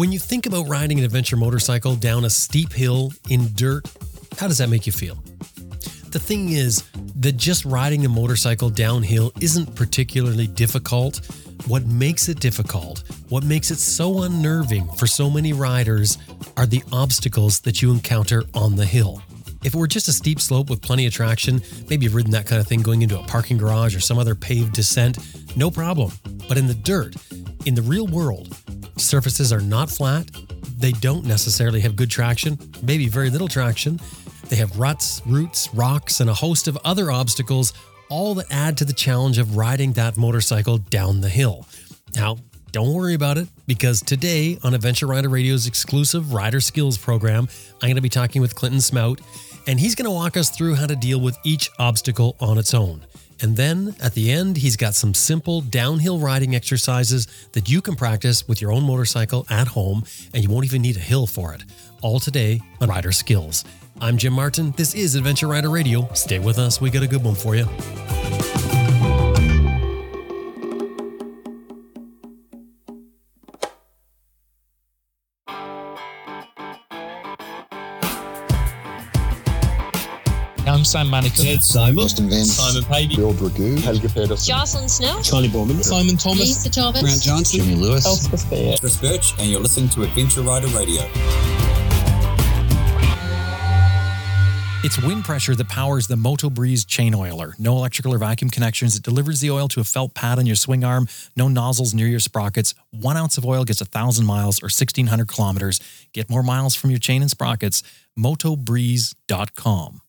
When you think about riding an adventure motorcycle down a steep hill in dirt, how does that make you feel? The thing is that just riding a motorcycle downhill isn't particularly difficult. What makes it difficult, what makes it so unnerving for so many riders, are the obstacles that you encounter on the hill. If it were just a steep slope with plenty of traction, maybe you've ridden that kind of thing going into a parking garage or some other paved descent, no problem. But in the dirt, in the real world, surfaces are not flat. They don't necessarily have good traction, maybe very little traction. They have ruts, roots, rocks, and a host of other obstacles, all that add to the challenge of riding that motorcycle down the hill. Now, don't worry about it because today on Adventure Rider Radio's exclusive Rider Skills program, I'm going to be talking with Clinton Smout and he's going to walk us through how to deal with each obstacle on its own. And then at the end, he's got some simple downhill riding exercises that you can practice with your own motorcycle at home, and you won't even need a hill for it. All today on Rider Skills. I'm Jim Martin. This is Adventure Rider Radio. Stay with us, we got a good one for you. Sam Manicom. Ted Simon. Austin Vince. Simon Pavey. Bill Dragoo. Helga Pedersen. Jocelyn Snow. Charlie Boorman, Simon Thomas. Lisa Thomas. Grant Johnson. Jimmy Lewis. Elspeth Beard. Chris Birch, and you're listening to Adventure Rider Radio. It's wind pressure that powers the Moto Breeze chain oiler. No electrical or vacuum connections. It delivers the oil to a felt pad on your swing arm. No nozzles near your sprockets. One ounce of oil gets a thousand miles or 1600 kilometers. Get more miles from your chain and sprockets. MotoBreeze.com.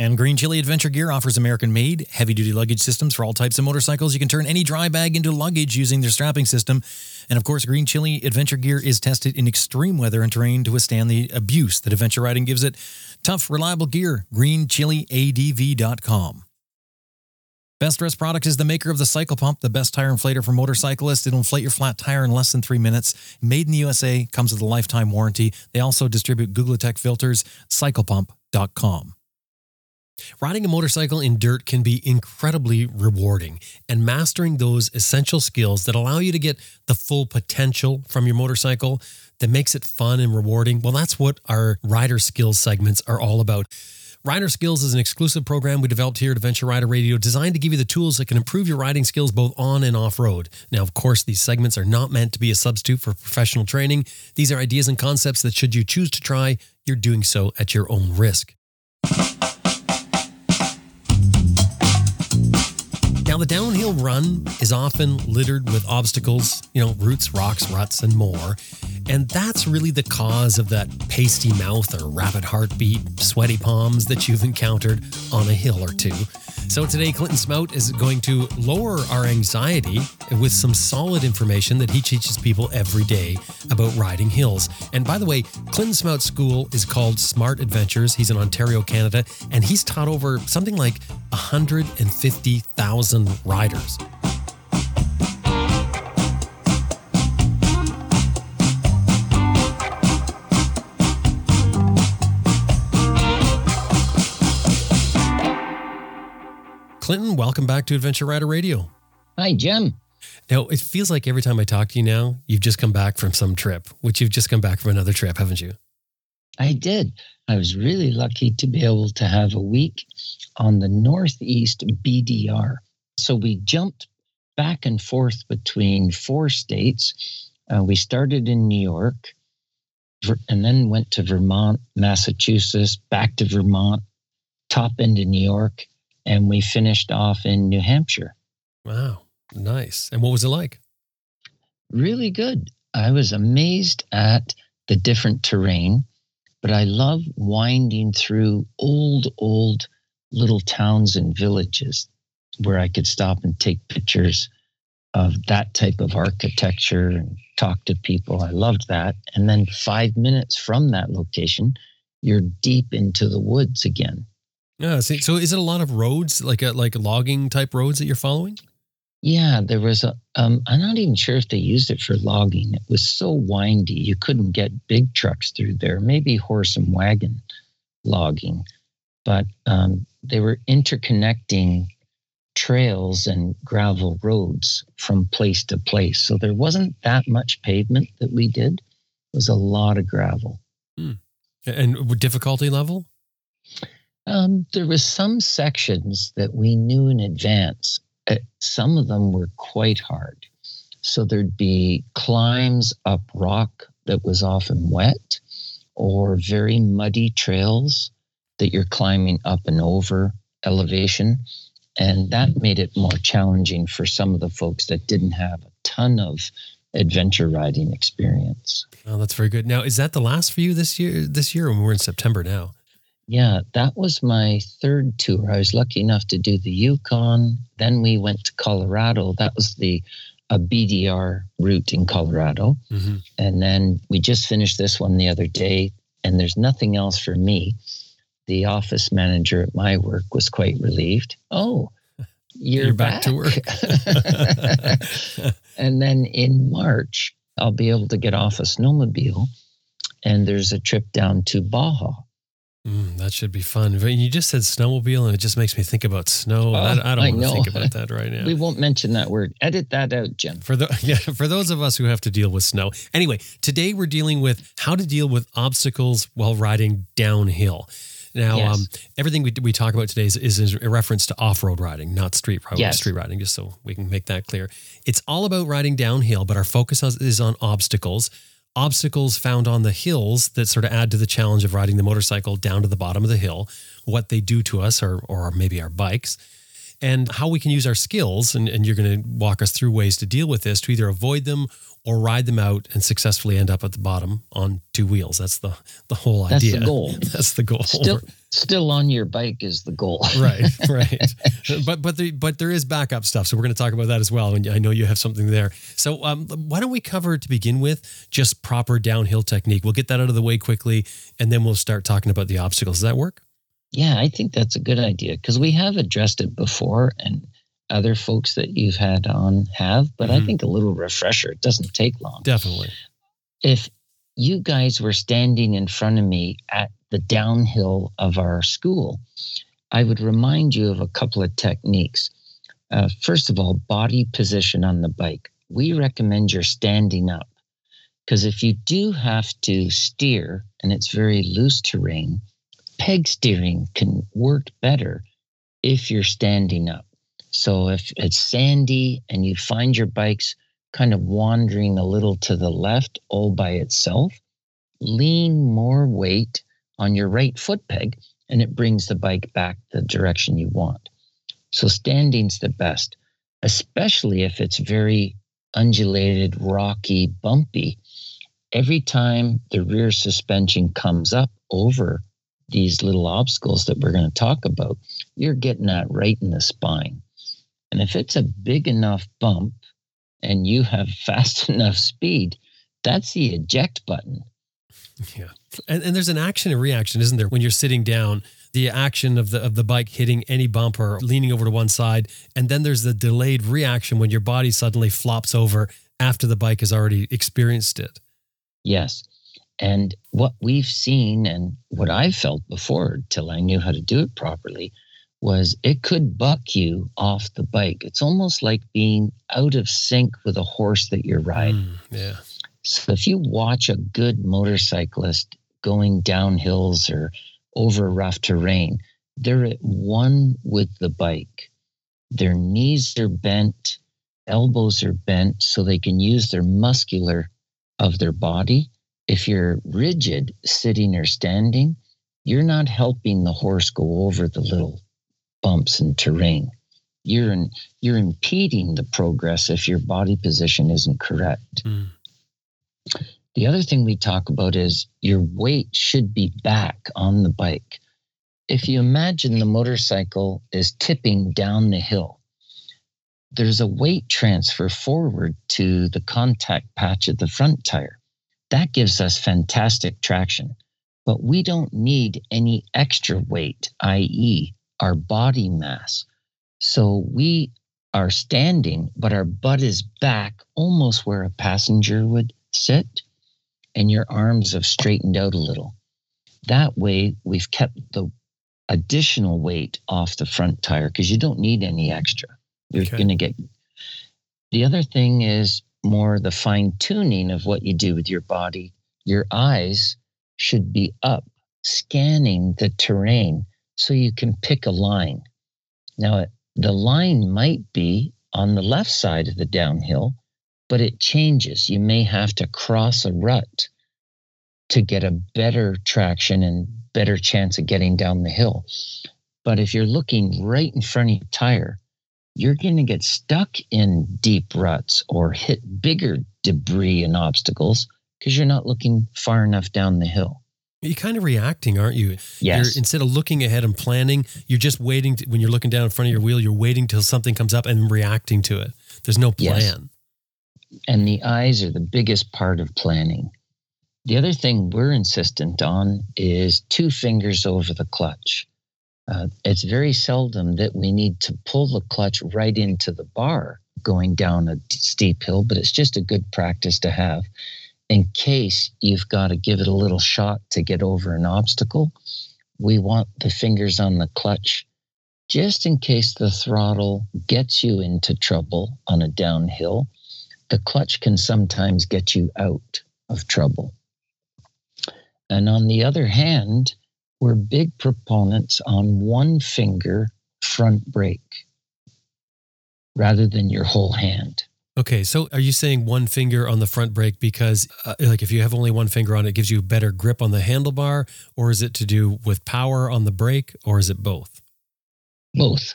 And Green Chili Adventure Gear offers American made, heavy duty luggage systems for all types of motorcycles. You can turn any dry bag into luggage using their strapping system. And of course, Green Chili Adventure Gear is tested in extreme weather and terrain to withstand the abuse that adventure riding gives it. Tough, reliable gear. GreenChiliADV.com. Best Rest Products is the maker of the Cycle Pump, the best tire inflator for motorcyclists. It'll inflate your flat tire in less than three minutes. Made in the USA, comes with a lifetime warranty. They also distribute Googletech filters. CyclePump.com. Riding a motorcycle in dirt can be incredibly rewarding, and mastering those essential skills that allow you to get the full potential from your motorcycle that makes it fun and rewarding, well, that's what our rider skills segments are all about. Rider Skills is an exclusive program we developed here at Adventure Rider Radio designed to give you the tools that can improve your riding skills both on and off road. Now, of course, these segments are not meant to be a substitute for professional training. These are ideas and concepts that, should you choose to try, you're doing so at your own risk. The downhill run is often littered with obstacles, you know, roots, rocks, ruts, and more. And that's really the cause of that pasty mouth or rapid heartbeat, sweaty palms that you've encountered on a hill or two. So today, Clinton Smout is going to lower our anxiety with some solid information that he teaches people every day about riding hills. And by the way, Clinton Smout's school is called Smart Adventures. He's in Ontario, Canada, and he's taught over something like 150,000 riders. Clinton, welcome back to Adventure Rider Radio. Hi, Jim. Now, it feels like every time I talk to you now, you've just come back from some trip, which you've just come back from another trip, haven't you? I did. I was really lucky to be able to have a week on the Northeast BDR. So we jumped back and forth between four states. Uh, we started in New York and then went to Vermont, Massachusetts, back to Vermont, top into New York, and we finished off in New Hampshire. Wow, nice. And what was it like? Really good. I was amazed at the different terrain, but I love winding through old, old little towns and villages where I could stop and take pictures of that type of architecture and talk to people. I loved that. And then five minutes from that location, you're deep into the woods again. Yeah. See, so is it a lot of roads, like a, like logging type roads that you're following? Yeah, there was a. Um, I'm not even sure if they used it for logging. It was so windy, you couldn't get big trucks through there. Maybe horse and wagon logging, but um, they were interconnecting trails and gravel roads from place to place. So there wasn't that much pavement that we did. It was a lot of gravel. And difficulty level? Um, there was some sections that we knew in advance. Uh, some of them were quite hard. So there'd be climbs up rock that was often wet, or very muddy trails that you're climbing up and over elevation. And that made it more challenging for some of the folks that didn't have a ton of adventure riding experience. Oh, that's very good. Now, is that the last for you this year? This year, and we're in September now. Yeah, that was my third tour. I was lucky enough to do the Yukon. Then we went to Colorado. That was the a BDR route in Colorado. Mm-hmm. And then we just finished this one the other day, and there's nothing else for me. The office manager at my work was quite relieved. Oh, you're, You're back to work. and then in March, I'll be able to get off a snowmobile, and there's a trip down to Baja. Mm, that should be fun. But you just said snowmobile, and it just makes me think about snow. Oh, I, I don't I want to think about that right now. We won't mention that word. Edit that out, Jim. For the yeah, for those of us who have to deal with snow. Anyway, today we're dealing with how to deal with obstacles while riding downhill. Now, Yes. um, everything we, we talk about today is, is a reference to off-road riding, not street ri- Yes. street riding. Just so we can make that clear, it's all about riding downhill, but our focus is on obstacles. Obstacles found on the hills that sort of add to the challenge of riding the motorcycle down to the bottom of the hill, what they do to us, or or maybe our bikes and how we can use our skills. And, and you're going to walk us through ways to deal with this to either avoid them or ride them out and successfully end up at the bottom on two wheels. That's the, the whole That's idea. That's the goal. That's the goal. Still, still on your bike is the goal. right, right. But but the, but there is backup stuff, so we're going to talk about that as well. And I know you have something there. So um, why don't we cover to begin with just proper downhill technique? We'll get that out of the way quickly, and then we'll start talking about the obstacles. Does that work? Yeah, I think that's a good idea because we have addressed it before and other folks that you've had on have, but I Mhm. think a little refresher, it doesn't take long. Definitely. If you guys were standing in front of me at the downhill of our school, I would remind you of a couple of techniques. Uh, first of all, body position on the bike. We recommend you're standing up because if you do have to steer and it's very loose terrain, peg steering can work better if you're standing up. So if it's sandy and you find your bike's kind of wandering a little to the left all by itself, lean more weight on your right foot peg and it brings the bike back the direction you want. So standing's the best, especially if it's very undulated, rocky, bumpy. Every time the rear suspension comes up over these little obstacles that we're going to talk about, you're getting that right in the spine. And if it's a big enough bump and you have fast enough speed, that's the eject button. Yeah. And, and there's an action and reaction, isn't there? When you're sitting down, the action of the of the bike hitting any bump or leaning over to one side, and then there's the delayed reaction when your body suddenly flops over after the bike has already experienced it. Yes. And what we've seen and what I've felt before till I knew how to do it properly was it could buck you off the bike. It's almost like being out of sync with a horse that you're riding. Mm, yeah. So if you watch a good motorcyclist going down hills or over rough terrain, they're at one with the bike. Their knees are bent, elbows are bent so they can use their muscular of their body. If you're rigid sitting or standing, you're not helping the horse go over the little bumps and terrain. You're in, you're impeding the progress if your body position isn't correct. Mm. The other thing we talk about is your weight should be back on the bike. If you imagine the motorcycle is tipping down the hill, there's a weight transfer forward to the contact patch of the front tire. That gives us fantastic traction. But we don't need any extra weight, i.e., our body mass. So we are standing, but our butt is back almost where a passenger would sit, and your arms have straightened out a little. That way, we've kept the additional weight off the front tire because you don't need any extra. You're Okay. going to get. The other thing is more the fine tuning of what you do with your body. Your eyes should be up, scanning the terrain so you can pick a line. Now, the line might be on the left side of the downhill, but it changes. You may have to cross a rut to get a better traction and better chance of getting down the hill. But if you're looking right in front of your tire, you're going to get stuck in deep ruts or hit bigger debris and obstacles because you're not looking far enough down the hill. You're kind of reacting, aren't you? Yes. You're, instead of looking ahead and planning, you're just waiting to, when you're looking down in front of your wheel, you're waiting till something comes up and reacting to it. There's no Yes. plan. and the eyes are the biggest part of planning. The other thing we're insistent on is two fingers over the clutch. Uh, it's very seldom that we need to pull the clutch right into the bar going down a steep hill, but it's just a good practice to have in case you've got to give it a little shot to get over an obstacle. We want the fingers on the clutch just in case the throttle gets you into trouble on a downhill the clutch can sometimes get you out of trouble. And on the other hand, we're big proponents on one finger front brake rather than your whole hand. Okay, so are you saying one finger on the front brake because, uh, like, if you have only one finger on it, gives you better grip on the handlebar, or is it to do with power on the brake, or is it both? Both.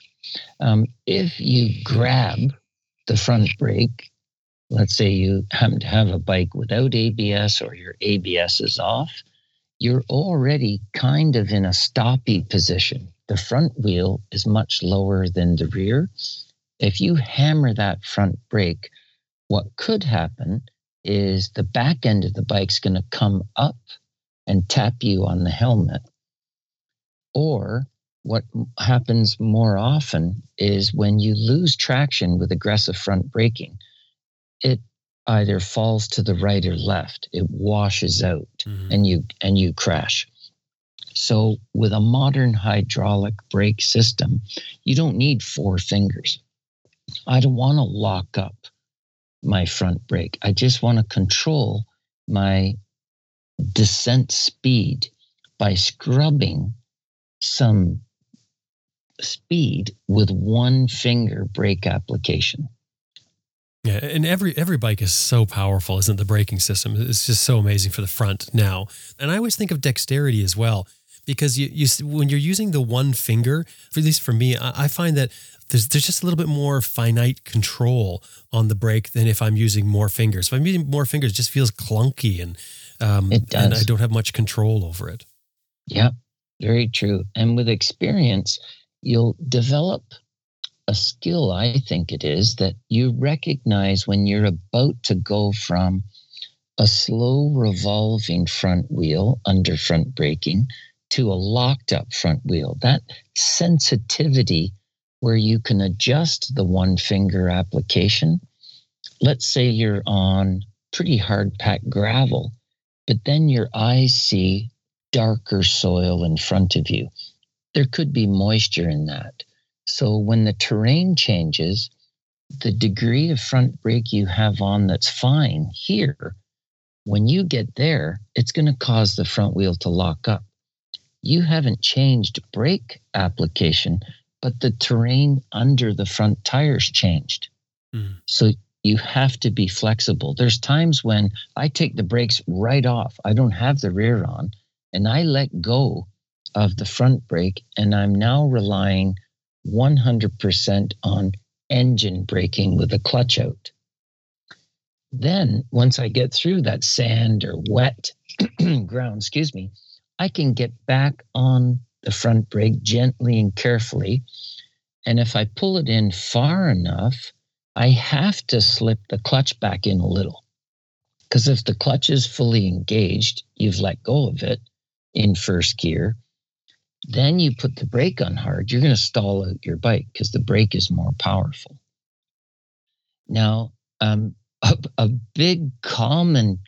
Um, if you grab the front brake, let's say you happen to have a bike without ABS or your ABS is off, you're already kind of in a stoppy position. The front wheel is much lower than the rear. If you hammer that front brake, what could happen is the back end of the bike's going to come up and tap you on the helmet. Or what happens more often is when you lose traction with aggressive front braking, it either falls to the right or left. It washes out Mhm. and you and you crash. So with a modern hydraulic brake system, you don't need four fingers. I don't want to lock up my front brake. I just want to control my descent speed by scrubbing some speed with one finger brake application. Yeah, and every every bike is so powerful, isn't the braking system? It's just so amazing for the front now. And I always think of dexterity as well, because you you when you're using the one finger, at least for me, I, I find that there's there's just a little bit more finite control on the brake than if I'm using more fingers. If I'm using more fingers, it just feels clunky and um, It and I don't have much control over it. Yeah, very true. And with experience, you'll develop a skill, I think it is, that you recognize when you're about to go from a slow revolving front wheel under front braking to a locked up front wheel. That sensitivity where you can adjust the one finger application. Let's say you're on pretty hard packed gravel, but then your eyes see darker soil in front of you. There could be moisture in that. So when the terrain changes, the degree of front brake you have on that's fine here, when you get there, it's going to cause the front wheel to lock up. You haven't changed brake application, but the terrain under the front tires changed. Hmm. So you have to be flexible. There's times when I take the brakes right off. I don't have the rear on and I let go of the front brake and I'm now relying 100% on engine braking with the clutch out. Then, once I get through that sand or wet ground, excuse me, I can get back on the front brake gently and carefully. And if I pull it in far enough, I have to slip the clutch back in a little. Because if the clutch is fully engaged, you've let go of it in first gear. Then you put the brake on hard, you're going to stall out your bike because the brake is more powerful. Now, um, a, a big common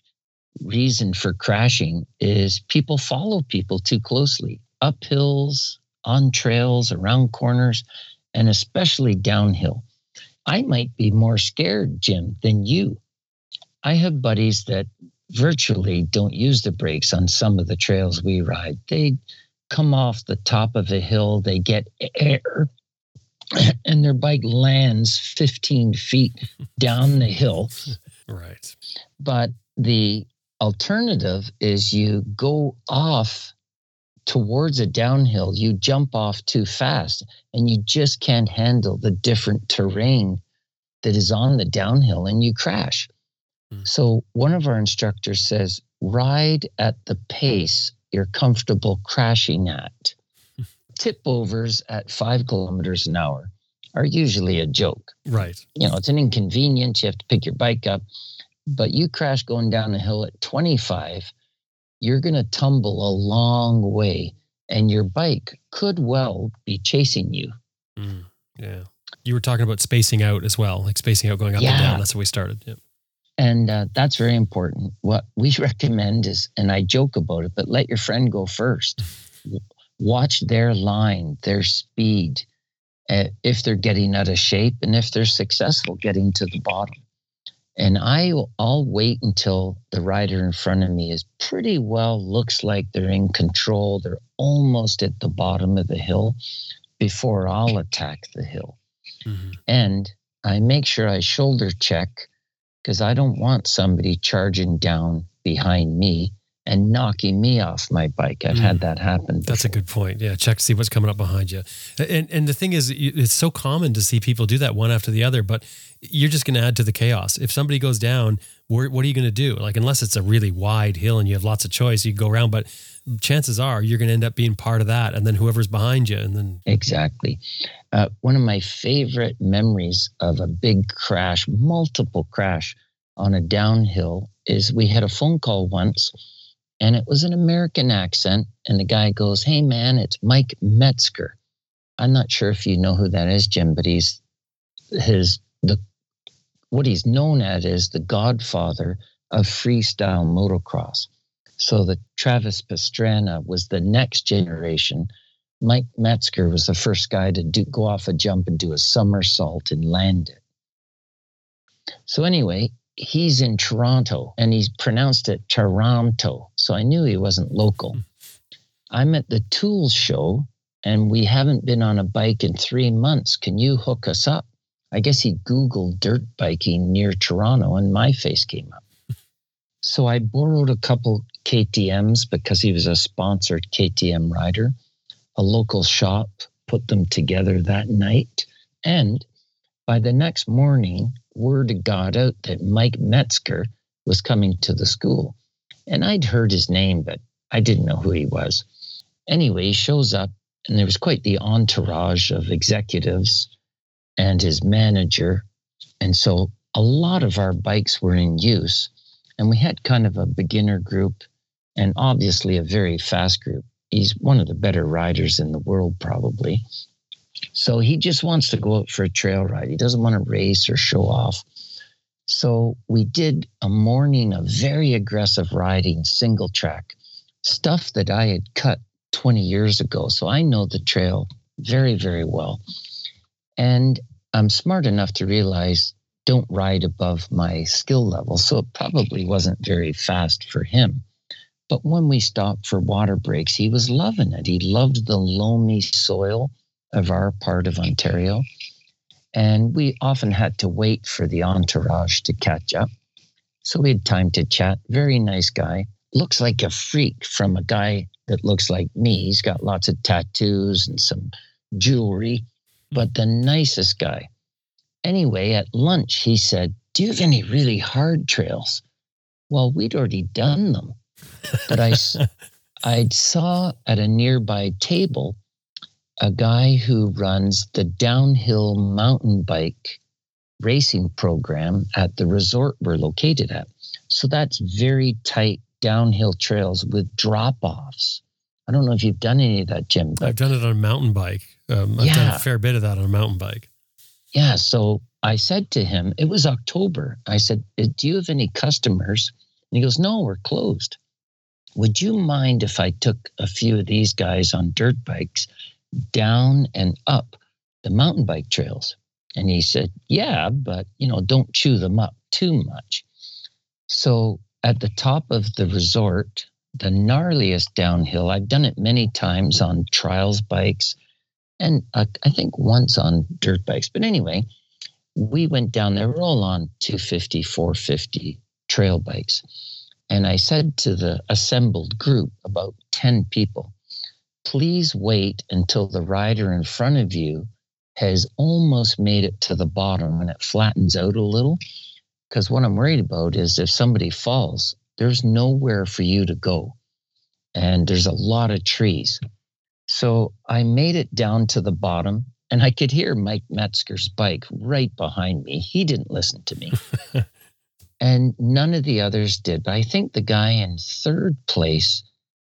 reason for crashing is people follow people too closely. Up hills, on trails, around corners, and especially downhill. I might be more scared, Jim, than you. I have buddies that virtually don't use the brakes on some of the trails we ride. They come off the top of a hill, they get air, and their bike lands 15 feet down the hill. Right. But the alternative is you go off towards a downhill, you jump off too fast, and you just can't handle the different terrain that is on the downhill and you crash. Mm. So, one of our instructors says, ride at the pace you're comfortable crashing at. Tip overs at five kilometers an hour are usually a joke. Right. You know, it's an inconvenience. You have to pick your bike up, but you crash going down a hill at 25, you're going to tumble a long way, and your bike could well be chasing you. Mm, yeah. You were talking about spacing out as well, like spacing out going up and down. That's how we started. Yeah. And uh, that's very important. What we recommend is, and I joke about it, but let your friend go first. Watch their line, their speed, uh, if they're getting out of shape and if they're successful getting to the bottom. And I, I'll wait until the rider in front of me is pretty well looks like they're in control. They're almost at the bottom of the hill before I'll attack the hill. Mhm. And I make sure I shoulder check because I don't want somebody charging down behind me and knocking me off my bike. I've had that happen. That's a good point. Yeah, check to see what's coming up behind you. And and the thing is, it's so common to see people do that one after the other, but you're just going to add to the chaos. If somebody goes down, what are you going to do? Like, unless it's a really wide hill and you have lots of choice, you go around. But chances are you're going to end up being part of that, and then whoever's behind you, and then Exactly. Uh, one of my favorite memories of a big crash, multiple crash on a downhill, is we had a phone call once and it was an American accent. And the guy goes, Hey, man, it's Mike Metzger. I'm not sure if you know who that is, Jim, but he's his, the, what he's known at is the godfather of freestyle motocross. So the Travis Pastrana was the next generation. Mike Metzger was the first guy to do, go off a jump and do a somersault and land it. So anyway, he's in Toronto and he's pronounced it Toronto. So I knew he wasn't local. Hmm. I'm at the Tools show and we haven't been on a bike in three months. Can you hook us up? I guess he Googled dirt biking near Toronto and my face came up. So I borrowed a couple KTMs because he was a sponsored KTM rider. A local shop put them together that night. And by the next morning, word got out that Mike Metzger was coming to the school. And I'd heard his name, but I didn't know who he was. Anyway, he shows up, and there was quite the entourage of executives and his manager. And so a lot of our bikes were in use. And we had kind of a beginner group and obviously a very fast group. He's one of the better riders in the world, probably. So he just wants to go out for a trail ride. He doesn't want to race or show off. So we did a morning of very aggressive riding, single track, stuff that I had cut 20 years ago. So I know the trail very, very well. And I'm smart enough to realize don't ride above my skill level. So it probably wasn't very fast for him. But when we stopped for water breaks, he was loving it. He loved the loamy soil of our part of Ontario. And we often had to wait for the entourage to catch up. So we had time to chat. Very nice guy. Looks like a freak from a guy that looks like me. He's got lots of tattoos and some jewelry, but the nicest guy. Anyway, at lunch, he said, Do you have any really hard trails? Well, we'd already done them. But I, I saw at a nearby table a guy who runs the downhill mountain bike racing program at the resort we're located at. So that's very tight downhill trails with drop offs. I don't know if you've done any of that, Jim, but I've done it on a mountain bike. Um, I've done Yeah. a fair bit of that on a mountain bike. yeah. So I said to him, it was October. I said, "Uh, Do you have any customers? And he goes, No, we're closed. Would you mind if I took a few of these guys on dirt bikes down and up the mountain bike trails? And he said, Yeah, but you know, don't chew them up too much. So at the top of the resort, the gnarliest downhill, I've done it many times on trials bikes and uh, I think once on dirt bikes. But anyway, we went down there, we're all on 250, 450 trail bikes. And I said to the assembled group, about 10 people, please wait until the rider in front of you has almost made it to the bottom and it flattens out a little. Because what I'm worried about is if somebody falls, there's nowhere for you to go. And there's a lot of trees. So I made it down to the bottom and I could hear Mike Metzger's bike right behind me. He didn't listen to me. and none of the others did. But I think the guy in third place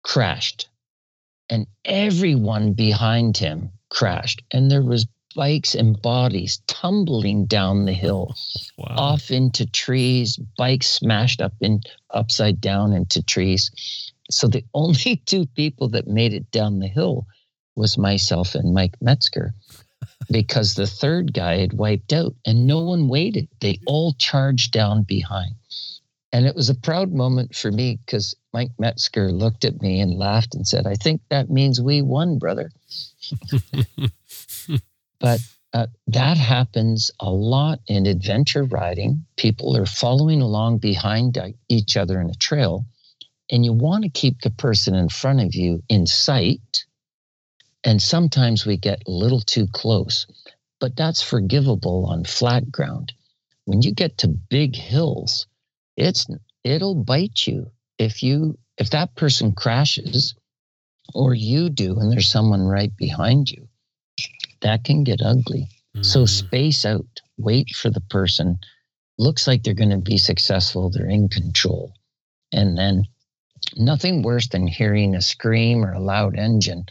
crashed. And everyone behind him crashed. And there was bikes and bodies tumbling down the hill wow. off into trees bikes smashed up in upside down into trees so the only two people that made it down the hill was myself and mike metzger because the third guy had wiped out and no one waited they all charged down behind and it was a proud moment for me because mike metzger looked at me and laughed and said i think that means we won brother But uh, that happens a lot in adventure riding. People are following along behind each other in a trail, and you want to keep the person in front of you in sight. And sometimes we get a little too close, but that's forgivable on flat ground. When you get to big hills, it's it'll bite you if you if that person crashes or you do and there's someone right behind you that can get ugly. Mm-hmm. So space out, wait for the person. Looks like they're going to be successful, they're in control. And then nothing worse than hearing a scream or a loud engine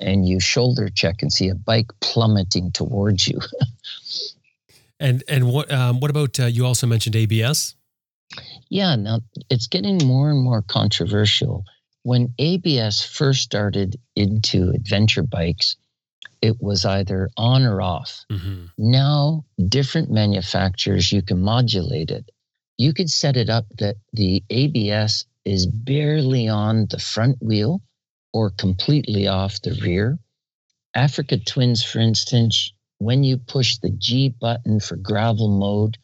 and you shoulder check and see a bike plummeting towards you. and and what um, what about uh, you also mentioned ABS? Yeah, now it's getting more and more controversial. When ABS first started into adventure bikes, it was either on or off. Mm-hmm. Now, different manufacturers, you can modulate it. You could set it up that the ABS is barely on the front wheel or completely off the rear. Africa Twins, for instance, when you push the G button for gravel mode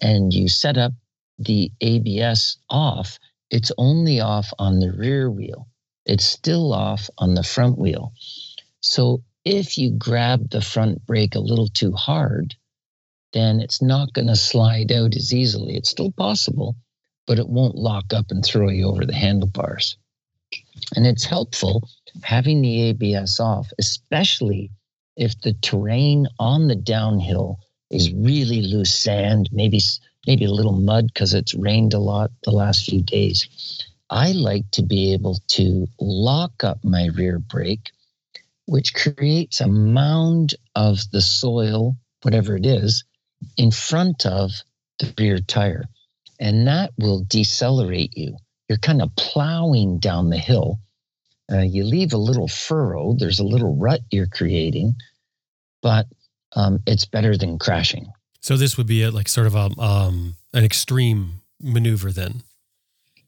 and you set up the ABS off, it's only off on the rear wheel. It's still off on the front wheel. So if you grab the front brake a little too hard, then it's not going to slide out as easily. It's still possible, but it won't lock up and throw you over the handlebars. And it's helpful having the ABS off, especially if the terrain on the downhill is really loose sand, maybe maybe a little mud because it's rained a lot the last few days. I like to be able to lock up my rear brake which creates a mound of the soil, whatever it is, in front of the rear tire. And that will decelerate you. You're kind of plowing down the hill. Uh, you leave a little furrow, there's a little rut you're creating, but um, it's better than crashing. So this would be a, like sort of a, um, an extreme maneuver then.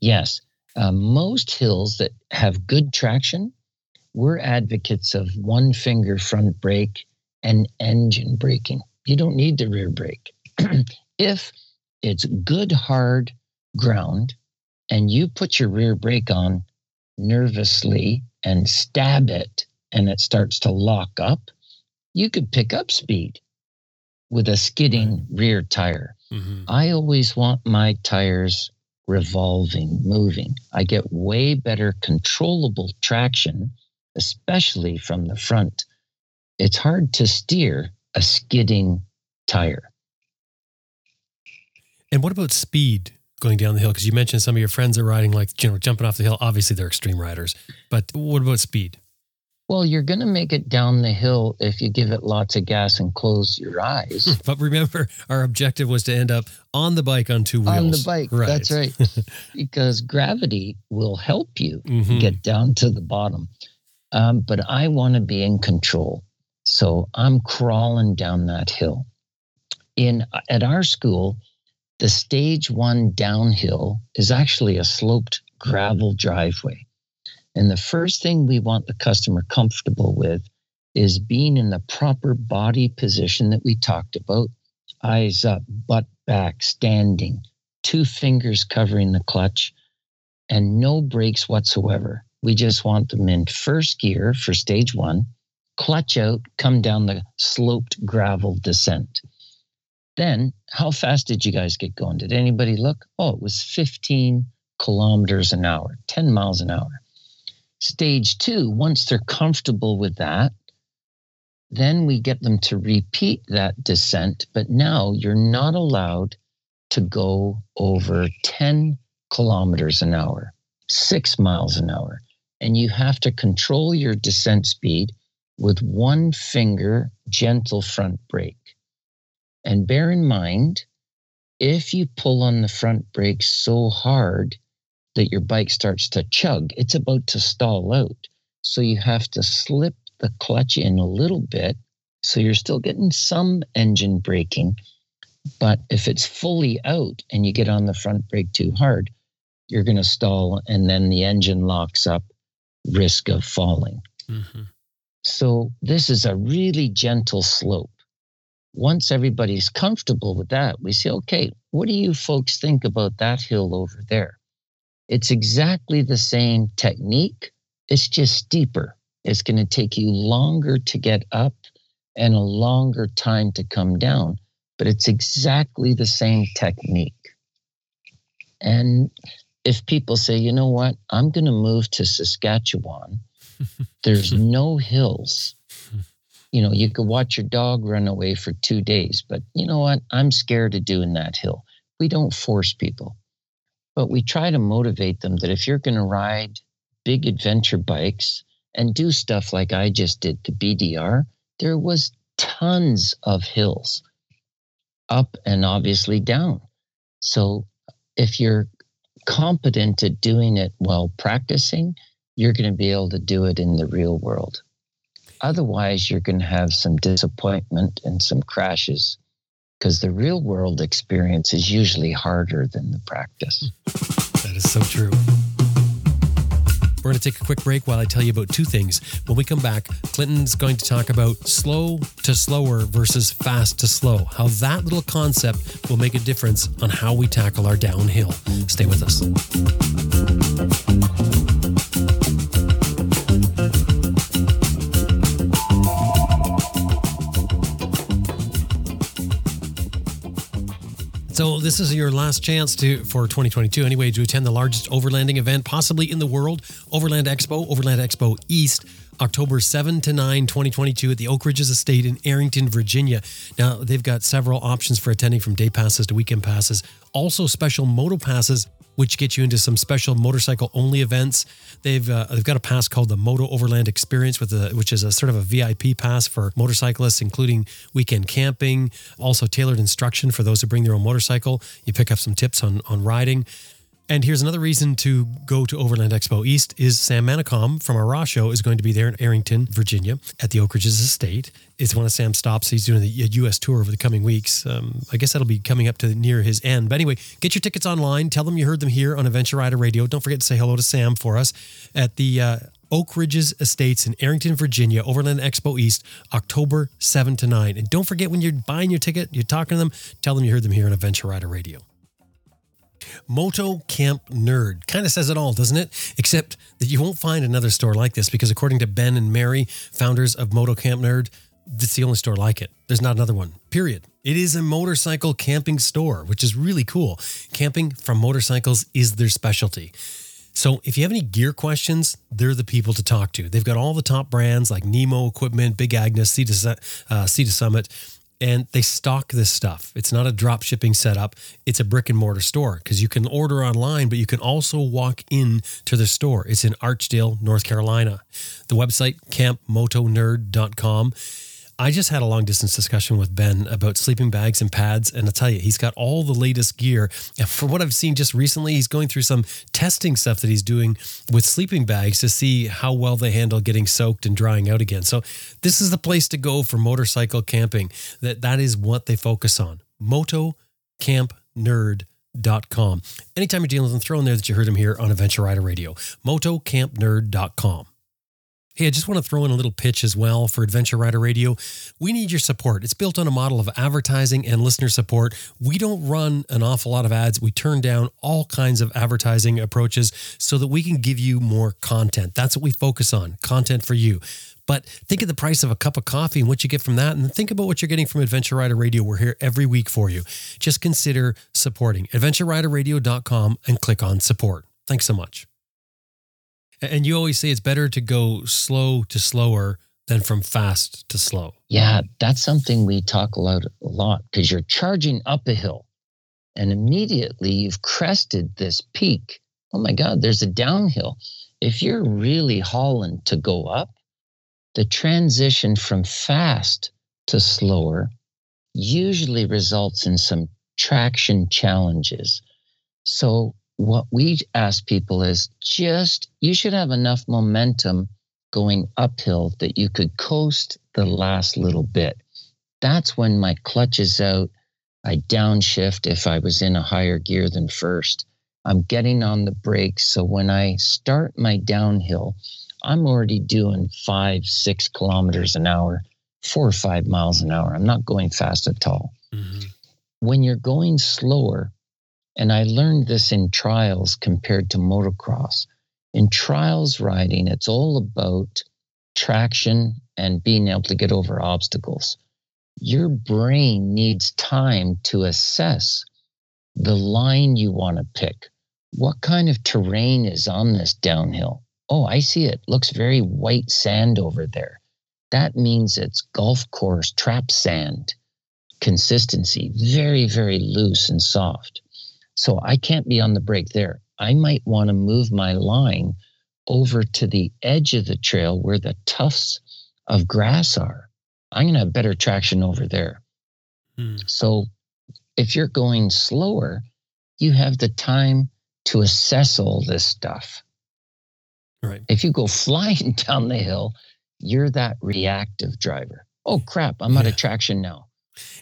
Yes. Uh, most hills that have good traction we're advocates of one finger front brake and engine braking. You don't need the rear brake. if it's good, hard ground and you put your rear brake on nervously and stab it and it starts to lock up, you could pick up speed with a skidding rear tire. Mm-hmm. I always want my tires revolving, moving. I get way better controllable traction especially from the front, it's hard to steer a skidding tire. And what about speed going down the hill? Because you mentioned some of your friends are riding like you know jumping off the hill. Obviously, they're extreme riders, but what about speed? Well, you're going to make it down the hill if you give it lots of gas and close your eyes. but remember, our objective was to end up on the bike on two wheels. On the bike, right. that's right. because gravity will help you mm-hmm. get down to the bottom. Um, but I want to be in control. So I'm crawling down that hill. In at our school, the stage one downhill is actually a sloped gravel driveway. And the first thing we want the customer comfortable with is being in the proper body position that we talked about eyes up, butt back, standing, two fingers covering the clutch, and no brakes whatsoever. We just want them in first gear for stage one, clutch out, come down the sloped gravel descent. Then, how fast did you guys get going? Did anybody look? Oh, it was 15 kilometers an hour, 10 miles an hour. Stage two, once they're comfortable with that, then we get them to repeat that descent. But now you're not allowed to go over 10 kilometers an hour, six miles an hour. And you have to control your descent speed with one finger gentle front brake. And bear in mind, if you pull on the front brake so hard that your bike starts to chug, it's about to stall out. So you have to slip the clutch in a little bit. So you're still getting some engine braking. But if it's fully out and you get on the front brake too hard, you're going to stall and then the engine locks up, risk of falling. Mm-hmm. So this is a really gentle slope once everybody's comfortable with that, we say, okay, what do you folks think about that hill over there? It's exactly the same technique, it's just steeper. It's going to take you longer to get up and a longer time to come down, but it's exactly the same technique. And if people say, you know what, I'm going to move to Saskatchewan, there's no hills you know, you could watch your dog run away for two days, but you know what? I'm scared of doing that hill. We don't force people, but we try to motivate them that if you're going to ride big adventure bikes and do stuff like I just did to BDR, there was tons of hills up and obviously down. So if you're competent at doing it while practicing, you're going to be able to do it in the real world. Otherwise, you're going to have some disappointment and some crashes because the real world experience is usually harder than the practice. That is so true. We're going to take a quick break while I tell you about two things. When we come back, Clinton's going to talk about slow to slower versus fast to slow, how that little concept will make a difference on how we tackle our downhill. Stay with us. So this is your last chance to for 2022 anyway to attend the largest overlanding event possibly in the world, Overland Expo, Overland Expo East. October 7 to 9, 2022 at the Oak Ridges Estate in Arrington, Virginia. Now, they've got several options for attending from day passes to weekend passes, also special moto passes which gets you into some special motorcycle only events. They've uh, they've got a pass called the Moto Overland Experience, with a, which is a sort of a VIP pass for motorcyclists, including weekend camping, also tailored instruction for those who bring their own motorcycle. You pick up some tips on on riding. And here's another reason to go to Overland Expo East is Sam Manicom from our Raw show is going to be there in Arrington, Virginia at the Oak Ridges Estate. It's one of Sam's stops. He's doing the U.S. tour over the coming weeks. Um, I guess that'll be coming up to near his end. But anyway, get your tickets online. Tell them you heard them here on Adventure Rider Radio. Don't forget to say hello to Sam for us at the uh, Oak Ridges Estates in Arrington, Virginia, Overland Expo East, October 7 to 9. And don't forget when you're buying your ticket, you're talking to them, tell them you heard them here on Adventure Rider Radio. Moto Camp Nerd. Kind of says it all, doesn't it? Except that you won't find another store like this because, according to Ben and Mary, founders of Moto Camp Nerd, it's the only store like it. There's not another one, period. It is a motorcycle camping store, which is really cool. Camping from motorcycles is their specialty. So if you have any gear questions, they're the people to talk to. They've got all the top brands like Nemo Equipment, Big Agnes, Sea to, uh, Sea to Summit, and they stock this stuff. It's not a drop shipping setup. It's a brick and mortar store because you can order online, but you can also walk in to the store. It's in Archdale, North Carolina. The website campmotonerd.com. I just had a long distance discussion with Ben about sleeping bags and pads. And I'll tell you, he's got all the latest gear. And for what I've seen just recently, he's going through some testing stuff that he's doing with sleeping bags to see how well they handle getting soaked and drying out again. So this is the place to go for motorcycle camping. That that is what they focus on. MotoCampNerd.com. Anytime you're dealing with them, throw in there that you heard him here on Adventure Rider Radio. MotoCampNerd.com. Hey, I just want to throw in a little pitch as well for Adventure Rider Radio. We need your support. It's built on a model of advertising and listener support. We don't run an awful lot of ads. We turn down all kinds of advertising approaches so that we can give you more content. That's what we focus on content for you. But think of the price of a cup of coffee and what you get from that. And think about what you're getting from Adventure Rider Radio. We're here every week for you. Just consider supporting AdventureRiderRadio.com and click on support. Thanks so much. And you always say it's better to go slow to slower than from fast to slow. Yeah, that's something we talk a lot, a lot because you're charging up a hill and immediately you've crested this peak. Oh my God, there's a downhill. If you're really hauling to go up, the transition from fast to slower usually results in some traction challenges. So what we ask people is just you should have enough momentum going uphill that you could coast the last little bit. That's when my clutch is out. I downshift if I was in a higher gear than first. I'm getting on the brakes. So when I start my downhill, I'm already doing five, six kilometers an hour, four or five miles an hour. I'm not going fast at all. Mm-hmm. When you're going slower, and I learned this in trials compared to motocross. In trials riding, it's all about traction and being able to get over obstacles. Your brain needs time to assess the line you want to pick. What kind of terrain is on this downhill? Oh, I see it. Looks very white sand over there. That means it's golf course trap sand. Consistency, very, very loose and soft. So I can't be on the brake there. I might want to move my line over to the edge of the trail where the tufts of grass are. I'm going to have better traction over there. Hmm. So if you're going slower, you have the time to assess all this stuff. Right. If you go flying down the hill, you're that reactive driver. Oh crap, I'm yeah. out of traction now.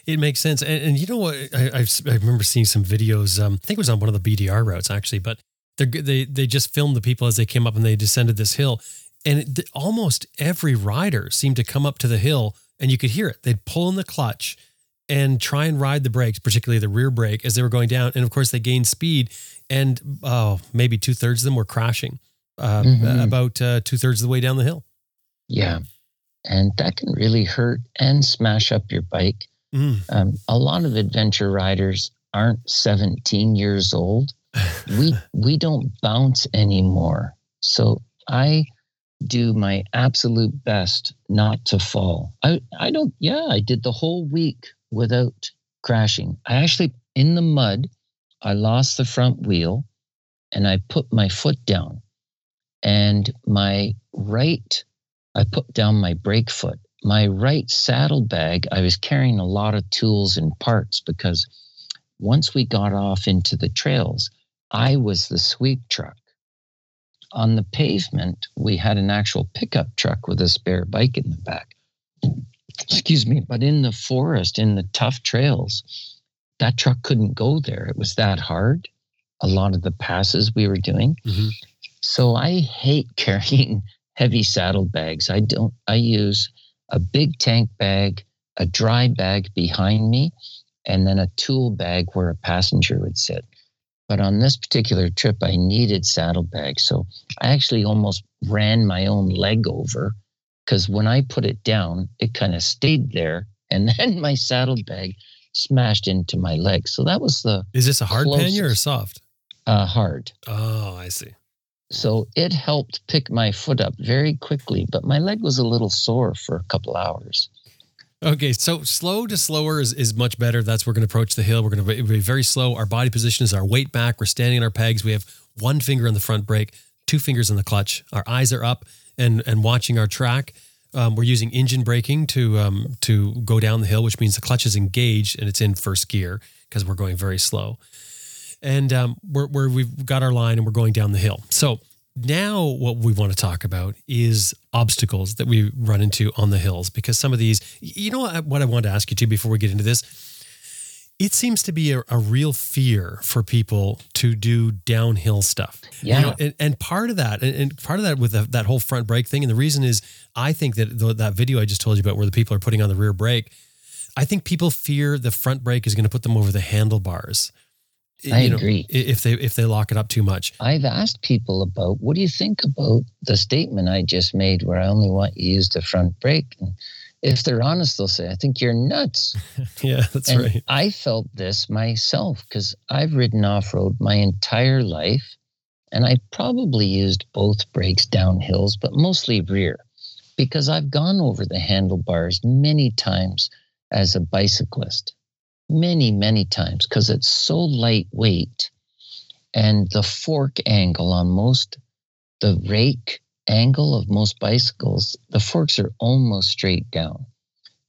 It makes sense. And, and you know what? I, I, I, remember seeing some videos. Um, I think it was on one of the BDR routes actually, but they they just filmed the people as they came up and they descended this hill, and it, almost every rider seemed to come up to the hill and you could hear it. They'd pull in the clutch and try and ride the brakes, particularly the rear brake, as they were going down. And of course, they gained speed, and oh, maybe two thirds of them were crashing uh, mm-hmm. about uh, two thirds of the way down the hill. Yeah, and that can really hurt and smash up your bike. Mm. Um, a lot of adventure riders aren't 17 years old. we we don't bounce anymore. So I do my absolute best not to fall. I I don't yeah, I did the whole week without crashing. I actually in the mud, I lost the front wheel and I put my foot down. And my right I put down my brake foot my right saddlebag, I was carrying a lot of tools and parts because once we got off into the trails, I was the sweep truck. On the pavement, we had an actual pickup truck with a spare bike in the back. Excuse me, but in the forest, in the tough trails, that truck couldn't go there. It was that hard. A lot of the passes we were doing. Mm-hmm. So I hate carrying heavy saddlebags. I don't, I use a big tank bag, a dry bag behind me, and then a tool bag where a passenger would sit. But on this particular trip, I needed saddlebags. So I actually almost ran my own leg over because when I put it down, it kind of stayed there. And then my saddlebag smashed into my leg. So that was the. Is this a hard closest, pannier or soft? Uh, hard. Oh, I see. So it helped pick my foot up very quickly, but my leg was a little sore for a couple hours. Okay, so slow to slower is, is much better. That's we're going to approach the hill. We're going to be very slow. Our body position is our weight back. We're standing on our pegs. We have one finger on the front brake, two fingers on the clutch. Our eyes are up and and watching our track. um, we're using engine braking to um, to go down the hill, which means the clutch is engaged and it's in first gear because we're going very slow. And um, we're, we're we've got our line and we're going down the hill. So now what we want to talk about is obstacles that we run into on the hills because some of these, you know, what, I wanted to ask you too before we get into this it seems to be a, a, real fear for people to do downhill stuff. Yeah. You know, and, and, part of that, and, and part of that with the, that whole front brake thing, and the reason is I think that the, that video I just told you about where the people are putting on the rear brake, I think people fear the front brake is going to put them over the handlebars. I you know, agree. If they if they lock it up too much. I've asked people about what do you think about the statement I just made where I only want you to use the front brake. And if they're honest, they'll say, I think you're nuts. yeah, that's and right. I felt this myself because I've ridden off road my entire life and I probably used both brakes down hills, but mostly rear because I've gone over the handlebars many times as a bicyclist. Many, many times because it's so lightweight and the fork angle on most the rake angle of most bicycles, the forks are almost straight down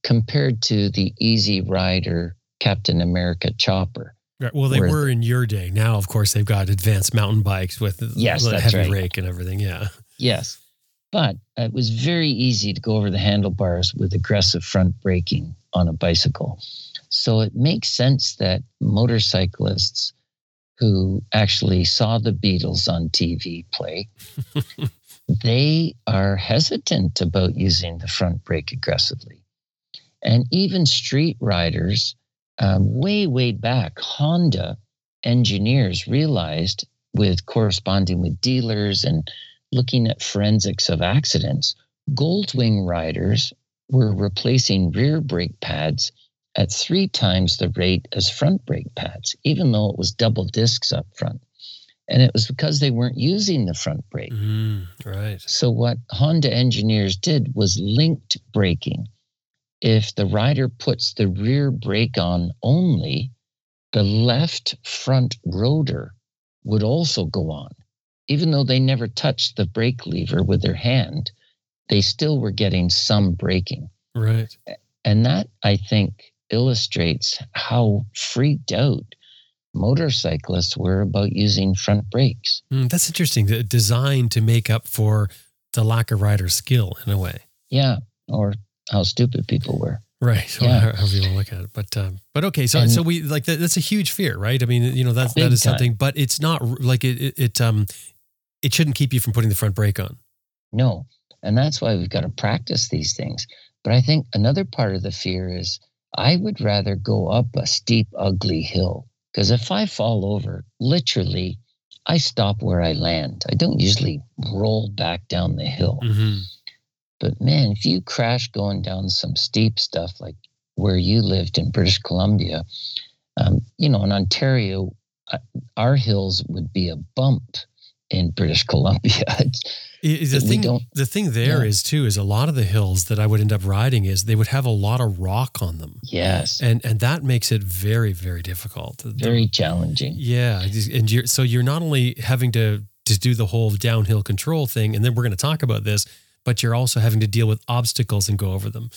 compared to the Easy Rider Captain America chopper. Right. Well, they were in your day. Now, of course, they've got advanced mountain bikes with yes, the heavy right. rake and everything. Yeah. Yes. But it was very easy to go over the handlebars with aggressive front braking on a bicycle. So it makes sense that motorcyclists who actually saw the Beatles on TV play they are hesitant about using the front brake aggressively. And even street riders, um, way, way back, Honda engineers realized with corresponding with dealers and looking at forensics of accidents, Goldwing riders were replacing rear brake pads at three times the rate as front brake pads, even though it was double discs up front. And it was because they weren't using the front brake. Mm, right. So, what Honda engineers did was linked braking. If the rider puts the rear brake on only, the left front rotor would also go on. Even though they never touched the brake lever with their hand, they still were getting some braking. Right. And that, I think, illustrates how freaked out motorcyclists were about using front brakes. Mm, that's interesting. Designed to make up for the lack of rider skill in a way. Yeah, or how stupid people were. Right. Yeah. However you want to look at it, but um, but okay. So and so we like that, that's a huge fear, right? I mean, you know that's that is something, time. but it's not like it, it, it um it shouldn't keep you from putting the front brake on. No, and that's why we've got to practice these things. But I think another part of the fear is I would rather go up a steep, ugly hill because if I fall over, literally, I stop where I land. I don't usually roll back down the hill. Mm-hmm. But man, if you crash going down some steep stuff like where you lived in British Columbia, um, you know, in Ontario, uh, our hills would be a bump in British Columbia. The thing, the thing there yeah. is too is a lot of the hills that I would end up riding is they would have a lot of rock on them. Yes, and and that makes it very very difficult. Very the, challenging. Yeah, and you're so you're not only having to to do the whole downhill control thing, and then we're going to talk about this, but you're also having to deal with obstacles and go over them.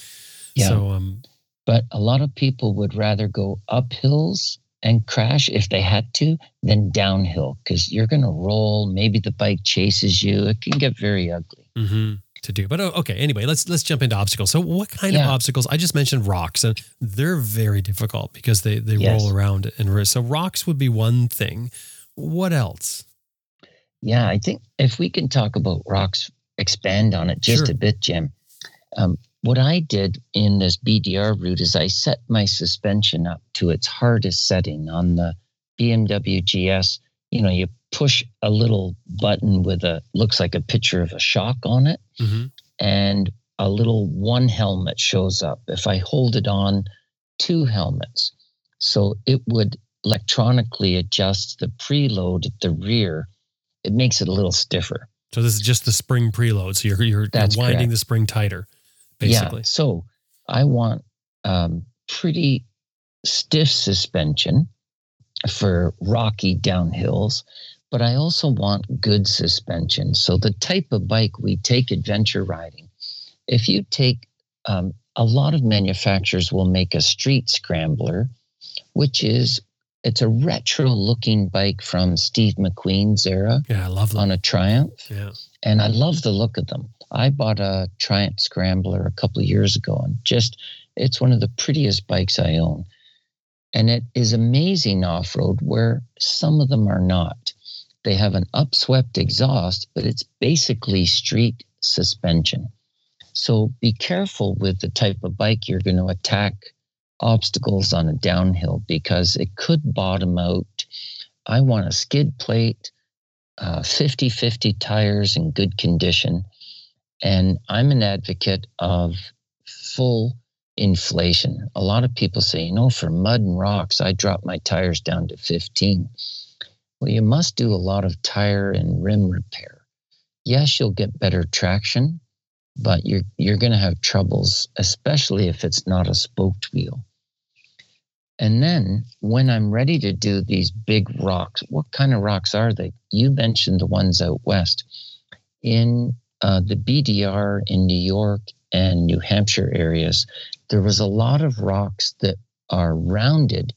Yeah. So um, but a lot of people would rather go up hills and crash if they had to than downhill because you're going to roll. Maybe the bike chases you. It can get very ugly. Mm-hmm. To do, but oh, okay. Anyway, let's let's jump into obstacles. So, what kind yeah. of obstacles? I just mentioned rocks, and they're very difficult because they they yes. roll around and so rocks would be one thing. What else? Yeah, I think if we can talk about rocks, expand on it just sure. a bit, Jim. Um, what I did in this BDR route is I set my suspension up to its hardest setting on the BMW GS. You know, you push a little button with a looks like a picture of a shock on it, mm-hmm. and a little one helmet shows up. If I hold it on, two helmets. So it would electronically adjust the preload at the rear. It makes it a little stiffer. So this is just the spring preload. So you're you're, you're winding correct. the spring tighter basically. Yeah. So I want um, pretty stiff suspension for rocky downhills, but I also want good suspension. So the type of bike we take adventure riding, if you take um, a lot of manufacturers will make a street scrambler, which is it's a retro looking bike from Steve McQueen's era Yeah, I love them. on a Triumph. yeah. and I love the look of them. I bought a Triumph Scrambler a couple of years ago, and just it's one of the prettiest bikes I own. And it is amazing off road where some of them are not. They have an upswept exhaust, but it's basically street suspension. So be careful with the type of bike you're going to attack obstacles on a downhill because it could bottom out. I want a skid plate uh, 50 50 tires in good condition. And I'm an advocate of full inflation. A lot of people say, you know, for mud and rocks, I drop my tires down to 15. Well, you must do a lot of tire and rim repair. Yes, you'll get better traction, but you're you're going to have troubles, especially if it's not a spoked wheel. And then when I'm ready to do these big rocks, what kind of rocks are they? You mentioned the ones out west. In uh, the BDR in New York and New Hampshire areas, there was a lot of rocks that are rounded.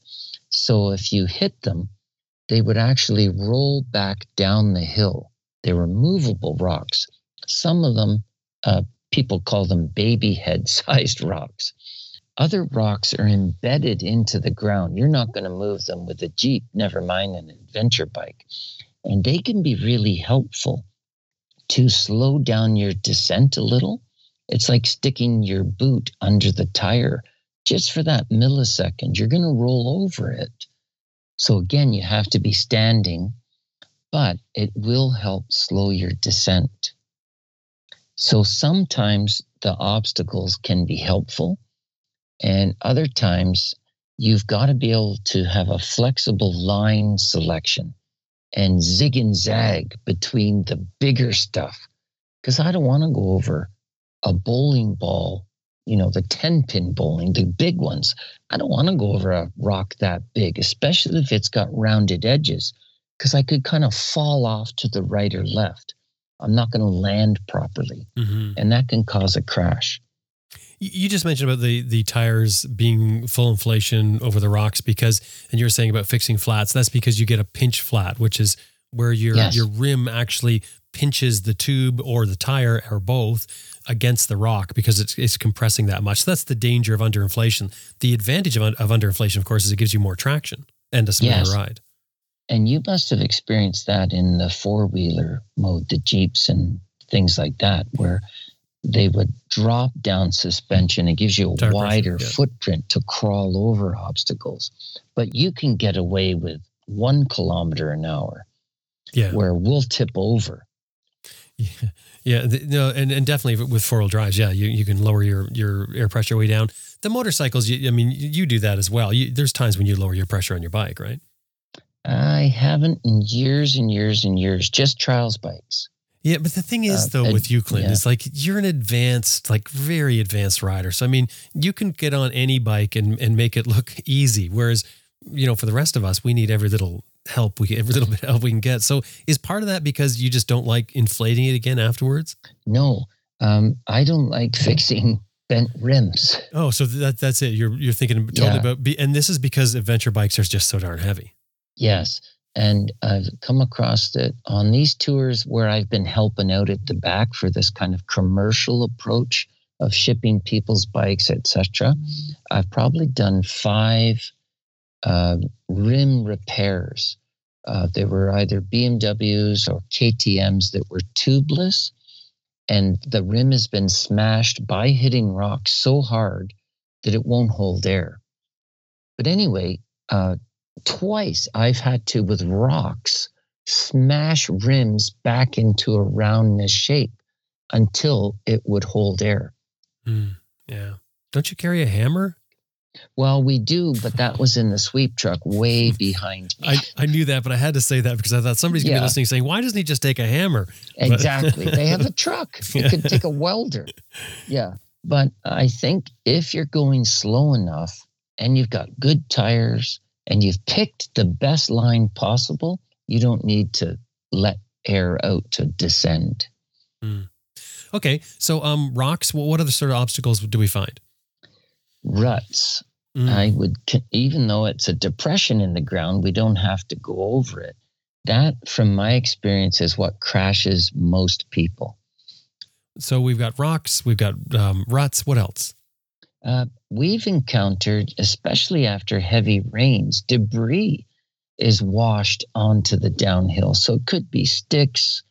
So if you hit them, they would actually roll back down the hill. They were movable rocks. Some of them, uh, people call them baby head sized rocks. Other rocks are embedded into the ground. You're not going to move them with a Jeep, never mind an adventure bike. And they can be really helpful to slow down your descent a little. It's like sticking your boot under the tire just for that millisecond. You're going to roll over it. So, again, you have to be standing, but it will help slow your descent. So, sometimes the obstacles can be helpful. And other times, you've got to be able to have a flexible line selection and zig and zag between the bigger stuff. Because I don't want to go over a bowling ball, you know, the 10 pin bowling, the big ones. I don't want to go over a rock that big, especially if it's got rounded edges, because I could kind of fall off to the right or left. I'm not going to land properly, hmm and that can cause a crash. You just mentioned about the the tires being full inflation over the rocks because, and you were saying about fixing flats. That's because you get a pinch flat, which is where your Yes. your rim actually pinches the tube or the tire or both against the rock because it's it's compressing that much. So that's the danger of underinflation. The advantage of, of underinflation, of course, is it gives you more traction and a smoother Yes. ride. And you must have experienced that in the four wheeler mode, the Jeeps and things like that, where they would drop down suspension. It gives you a Tire wider yeah. footprint to crawl over obstacles. But you can get away with one kilometer an hour Yeah. where we'll tip over. Yeah, yeah, no, and, and definitely with four wheel drives, yeah, you, you can lower your your air pressure way down. The motorcycles, you, I mean, you do that as well. You, there's times when you lower your pressure on your bike, right? I haven't in years and years and years, just trials bikes. Yeah, but the thing is, Uh, though, with you, Clint, yeah. is like you're an advanced, like very advanced rider. So I mean, you can get on any bike and and make it look easy. Whereas, you know, for the rest of us, we need every little help we every little bit of help we can get. So is part of that because you just don't like inflating it again afterwards? No, um, I don't like fixing bent rims. Oh, so that that's it. You're you're thinking totally Yeah. about, and this is because adventure bikes are just so darn heavy. Yes. And I've come across it on these tours where I've been helping out at the back for this kind of commercial approach of shipping people's bikes, etc. I've probably done five uh, rim repairs. Uh, they were either BMWs or KTMs that were tubeless, and the rim has been smashed by hitting rocks so hard that it won't hold air. But anyway, uh, twice I've had to, with rocks, smash rims back into a roundness shape until it would hold air. Hmm. yeah. Don't you carry a hammer? Well, we do, but that was in the sweep truck way behind me. I, I knew that, but I had to say that because I thought somebody's gonna Yeah. be listening saying, "Why doesn't he just take a hammer?" exactly. they have a truck. You Yeah. could take a welder. Yeah. But I think if you're going slow enough and you've got good tires and you've picked the best line possible, you don't need to let air out to descend. Okay. So, um, rocks. What what other sort of obstacles do we find? Ruts. Mm, I would, even though it's a depression in the ground, we don't have to go over it. That, from my experience, is what crashes most people. so we've got rocks. We've got um, ruts. What else? Uh, we've encountered, especially after heavy rains, debris is washed onto the downhill. So it could be sticks,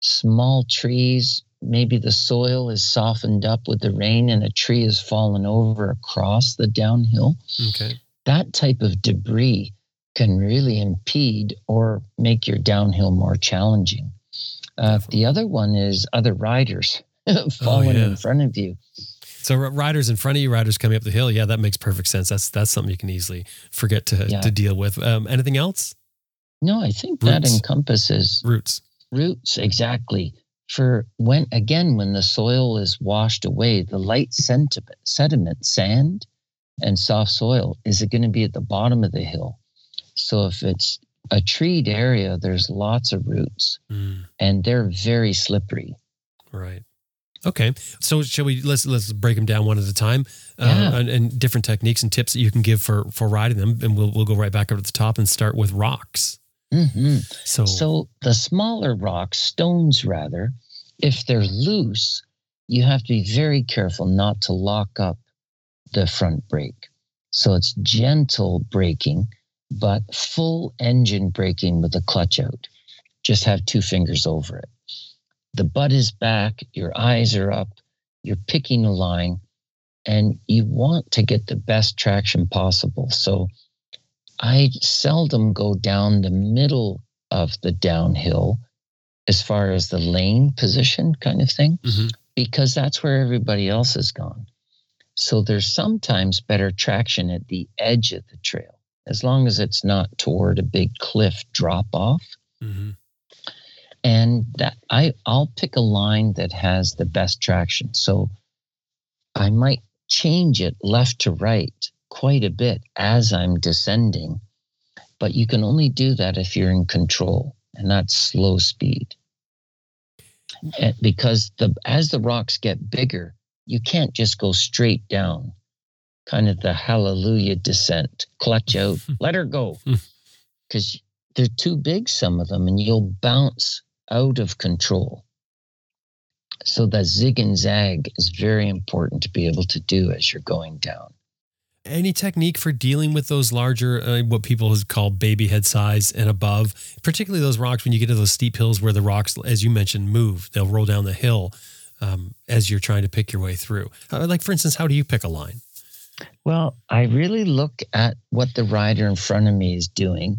small trees. Maybe the soil is softened up with the rain and a tree has fallen over across the downhill. Okay. That type of debris can really impede or make your downhill more challenging. Uh, the other one is other riders falling yeah. in front of you. So riders in front of you, riders coming up the hill. Yeah, that makes perfect sense. That's that's something you can easily forget to Yeah. to deal with. Um, anything else? No, I think that encompasses Roots. roots exactly. For when again, when the soil is washed away, the light sediment, sediment, sand, and soft soil is it going to be at the bottom of the hill. So if it's a treed area, there's lots of roots, Mm, and they're very slippery. right. Okay. So shall we let's let's break them down one at a time, uh, and, and different techniques and tips that you can give for for riding them, and we'll we'll go right back up to the top and start with rocks. hmm So, So the smaller rocks, stones rather, if they're loose, you have to be very careful not to lock up the front brake. So it's gentle braking, but full engine braking with the clutch out. Just have two fingers over it. The butt is back, your eyes are up, you're picking a line, and you want to get the best traction possible. So I seldom go down the middle of the downhill as far as the lane position kind of thing, Mhm. because that's where everybody else has gone. So there's sometimes better traction at the edge of the trail, as long as it's not toward a big cliff drop off. Mhm. And that I I'll pick a line that has the best traction. So I might change it left to right quite a bit as I'm descending, but you can only do that if you're in control, and that's slow speed. And because the as the rocks get bigger, you can't just go straight down, kind of the hallelujah descent, clutch out, let her go, because they're too big, some of them, and you'll bounce out of control. So that zig and zag is very important to be able to do as you're going down. any technique for dealing with those larger, uh, what people called baby head size and above, particularly those rocks when you get to those steep hills where the rocks, as you mentioned, move. They'll roll down the hill um, as you're trying to pick your way through. Uh, like, for instance, how do you pick a line? Well, I really look at what the rider in front of me is doing.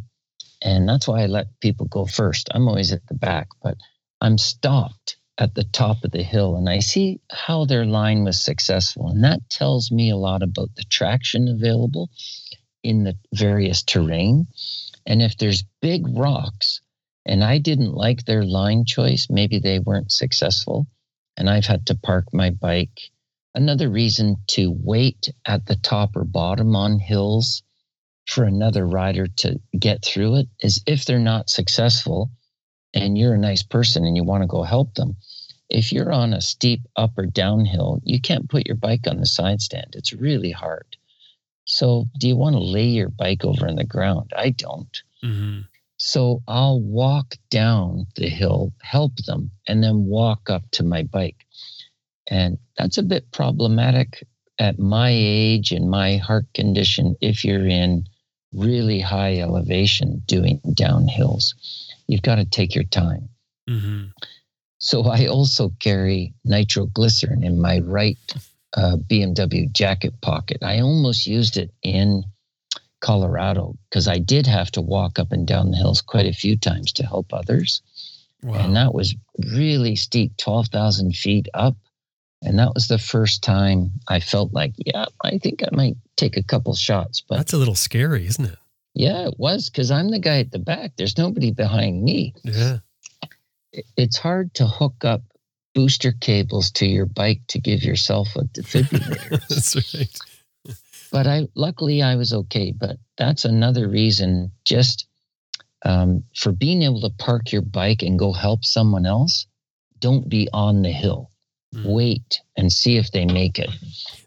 And that's why I let people go first. I'm always at the back, but I'm stopped at the top of the hill and I see how their line was successful. And that tells me a lot about the traction available in the various terrain. And if there's big rocks and I didn't like their line choice, maybe they weren't successful and I've had to park my bike another reason to wait at the top or bottom on hills for another rider to get through it is if they're not successful and you're a nice person and you want to go help them. If you're on a steep up or downhill, you can't put your bike on the side stand. It's really hard. So, do you want to lay your bike over on the ground? I don't. Mm-hmm. So, I'll walk down the hill, help them, and then walk up to my bike. And that's a bit problematic at my age and my heart condition if you're in really high elevation doing downhills. You've got to take your time. Mm-hmm. So I also carry nitroglycerin in my right uh, BMW jacket pocket. I almost used it in Colorado because I did have to walk up and down the hills quite a few times to help others. Wow. And that was really steep, 12,000 feet up. And that was the first time I felt like, yeah, I think I might take a couple shots. But That's a little scary, isn't it? yeah, it was because I'm the guy at the back. There's nobody behind me. Yeah. It's hard to hook up booster cables to your bike to give yourself a defibrillator. That's right. but I luckily I was okay. But that's another reason just um, for being able to park your bike and go help someone else. Don't be on the hill. Mm. wait and see if they make it.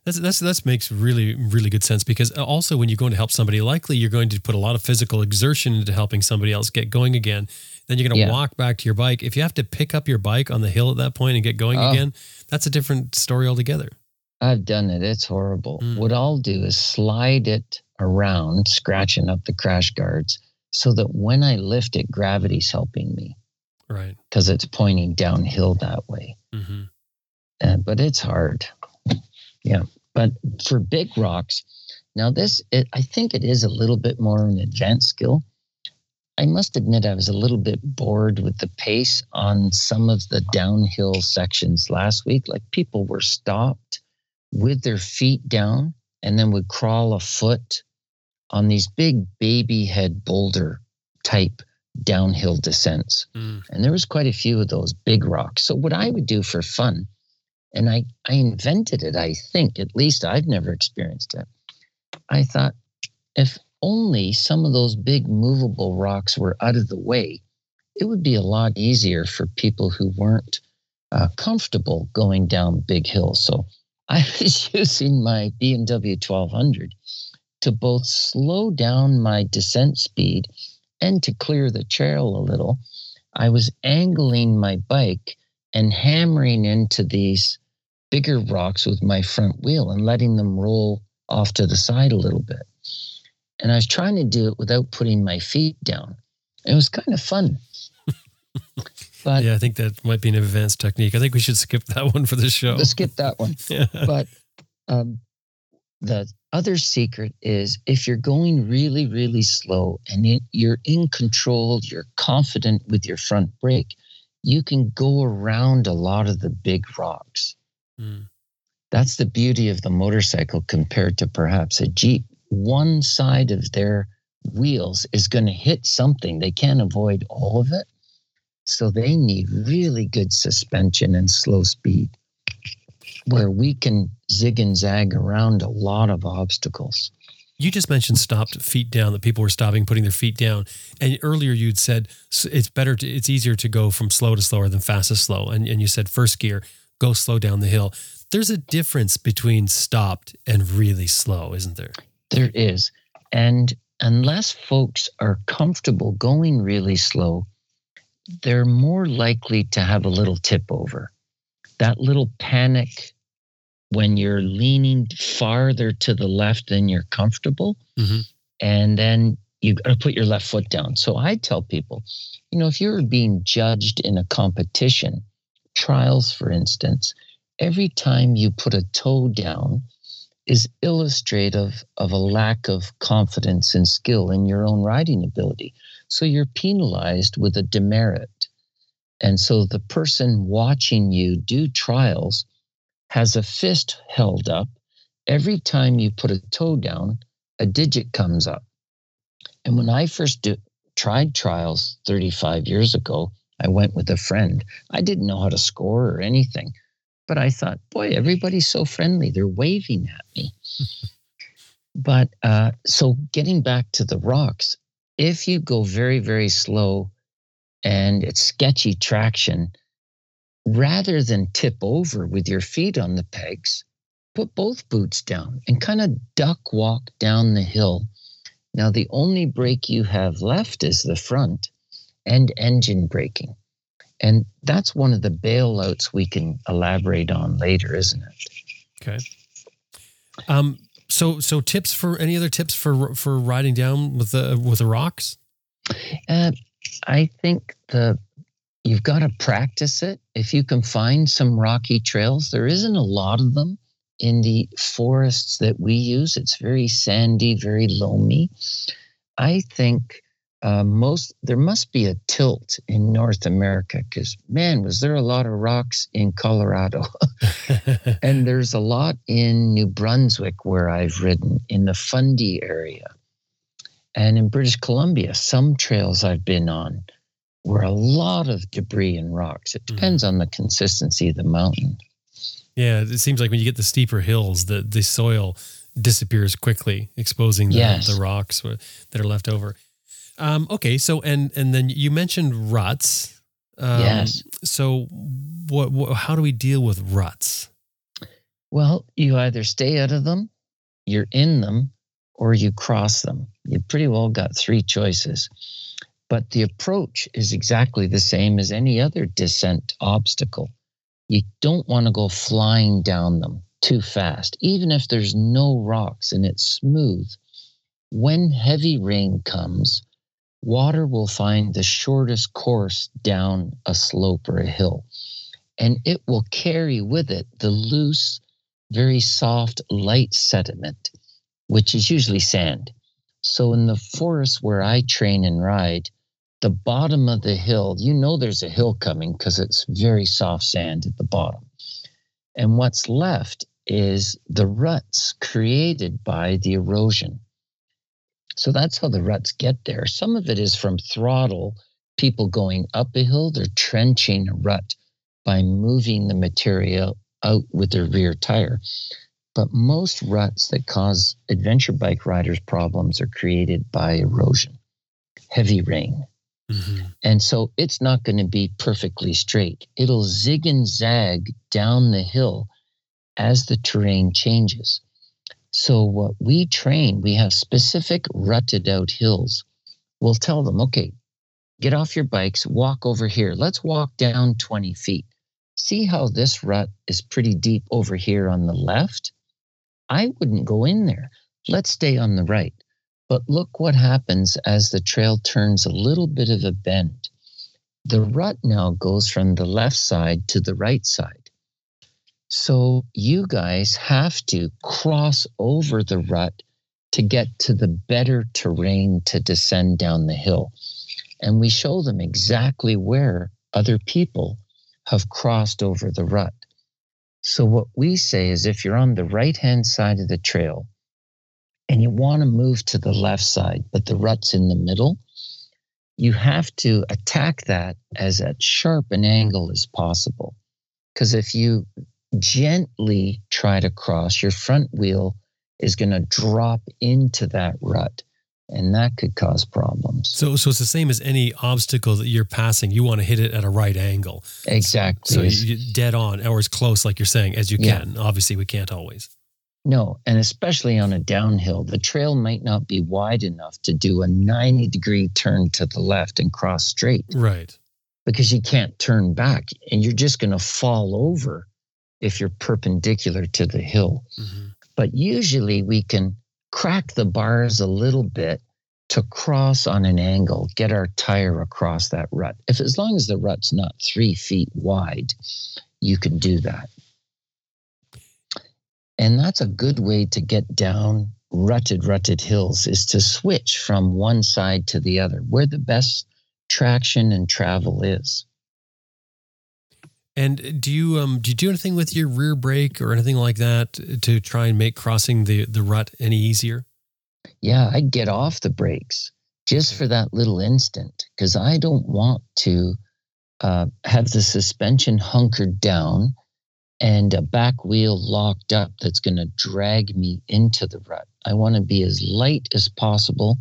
That's that's that makes really really good sense because also when you're going to help somebody, likely you're going to put a lot of physical exertion into helping somebody else get going again. Then you're going to Yeah. walk back to your bike. If you have to pick up your bike on the hill at that point and get going Oh. again, that's a different story altogether. I've done it. It's horrible. Mm. What I'll do is slide it around, scratching up the crash guards, so that when I lift it, gravity's helping me Right. because it's pointing downhill that way. hmm Uh, but it's hard. Yeah. But for big rocks, now this, it, I think it is a little bit more an advanced skill. I must admit, I was a little bit bored with the pace on some of the downhill sections last week. Like people were stopped with their feet down and then would crawl a foot on these big baby head boulder type downhill descents. Mm. And there was quite a few of those big rocks. So what I would do for fun, and I, I invented it, I think, at least I've never experienced it. I thought if only some of those big movable rocks were out of the way, it would be a lot easier for people who weren't uh, comfortable going down big hills. So I was using my BMW 1200 to both slow down my descent speed and to clear the trail a little. I was angling my bike and hammering into these bigger rocks with my front wheel and letting them roll off to the side a little bit. And I was trying to do it without putting my feet down. It was kind of fun. but Yeah, I think that might be an advanced technique. I think we should skip that one for the show. let's skip that one. Yeah. but um, the other secret is if you're going really, really slow and you- you're in control, you're confident with your front brake, you can go around a lot of the big rocks. Mm. That's the beauty of the motorcycle compared to perhaps a Jeep. One side of their wheels is going to hit something, they can't avoid all of it. So they need really good suspension and slow speed where we can zig and zag around a lot of obstacles. You just mentioned stopped feet down, that people were stopping, putting their feet down. And earlier you'd said it's better, to, it's easier to go from slow to slower than fast to slow. And, and you said first gear, go slow down the hill. There's a difference between stopped and really slow, isn't there? There is. And unless folks are comfortable going really slow, they're more likely to have a little tip over. That little panic when you're leaning farther to the left than you're comfortable. Mhm. And then you got to put your left foot down. So I tell people, you know, if you're being judged in a competition, trials, for instance, every time you put a toe down, is illustrative of a lack of confidence and skill in your own riding ability. So you're penalized with a demerit. And so the person watching you do trials has a fist held up. Every time you put a toe down, a digit comes up. And when I first do, tried trials 35 years ago, I went with a friend. I didn't know how to score or anything. But I thought, boy, everybody's so friendly. They're waving at me. but uh, so getting back to the rocks, if you go very, very slow and it's sketchy traction, rather than tip over with your feet on the pegs, put both boots down and kind of duck walk down the hill. Now, the only brake you have left is the front and engine braking. And that's one of the bailouts we can elaborate on later, isn't it? Okay. Um, so, so tips for any other tips for, for riding down with the, with the rocks? Uh, I think the you've got to practice it. If you can find some rocky trails, there isn't a lot of them in the forests that we use. It's very sandy, very loamy. I think uh, most there must be a tilt in North America because man, was there a lot of rocks in Colorado, and there's a lot in New Brunswick where I've ridden in the Fundy area, and in British Columbia. Some trails I've been on were a lot of debris and rocks. It depends on the consistency of the mountain. yeah. It seems like when you get the steeper hills, the, the soil disappears quickly, exposing the, Yes. the rocks that are left over. Um, okay. So, and, and then you mentioned ruts. Um, Yes. So, what, what? How do we deal with ruts? Well, you either stay out of them, you're in them, or you cross them. You pretty well got three choices. But the approach is exactly the same as any other descent obstacle. You don't want to go flying down them too fast, even if there's no rocks and it's smooth. When heavy rain comes, water will find the shortest course down a slope or a hill, and it will carry with it the loose, very soft, light sediment, which is usually sand. So, in the forest where I train and ride, the bottom of the hill, you know there's a hill coming because it's very soft sand at the bottom. And what's left is the ruts created by the erosion. So that's how the ruts get there. Some of it is from throttle, people going up a hill, they're trenching a rut by moving the material out with their rear tire. But most ruts that cause adventure bike riders problems are created by erosion, heavy rain. Mm-hmm. And so it's not going to be perfectly straight. It'll zig and zag down the hill as the terrain changes. So, what we train, we have specific rutted out hills. We'll tell them, okay, get off your bikes, walk over here. Let's walk down 20 feet. See how this rut is pretty deep over here on the left? I wouldn't go in there. Let's stay on the right. But look what happens as the trail turns a little bit of a bend. The rut now goes from the left side to the right side. So you guys have to cross over the rut to get to the better terrain to descend down the hill. And we show them exactly where other people have crossed over the rut. So what we say is if you're on the right hand side of the trail, and you want to move to the left side, but the rut's in the middle, you have to attack that as at sharp an angle as possible. Because if you gently try to cross, your front wheel is going to drop into that rut, and that could cause problems. So, so it's the same as any obstacle that you're passing. You want to hit it at a right angle. Exactly. So you, dead on or as close, like you're saying, as you Yeah. can. Obviously, we can't always. No, and especially on a downhill, the trail might not be wide enough to do a 90 degree turn to the left and cross straight Right. because you can't turn back and you're just going to fall over if you're perpendicular to the hill. Mhm. But usually we can crack the bars a little bit to cross on an angle, get our tire across that rut. If as long as the rut's not three feet wide, you can do that. And that's a good way to get down rutted, rutted hills is to switch from one side to the other, where the best traction and travel is. And do you um do you do anything with your rear brake or anything like that to try and make crossing the the rut any easier? Yeah, I'd get off the brakes just for that little instant because I don't want to uh, have the suspension hunkered down and a back wheel locked up that's going to drag me into the rut. I want to be as light as possible.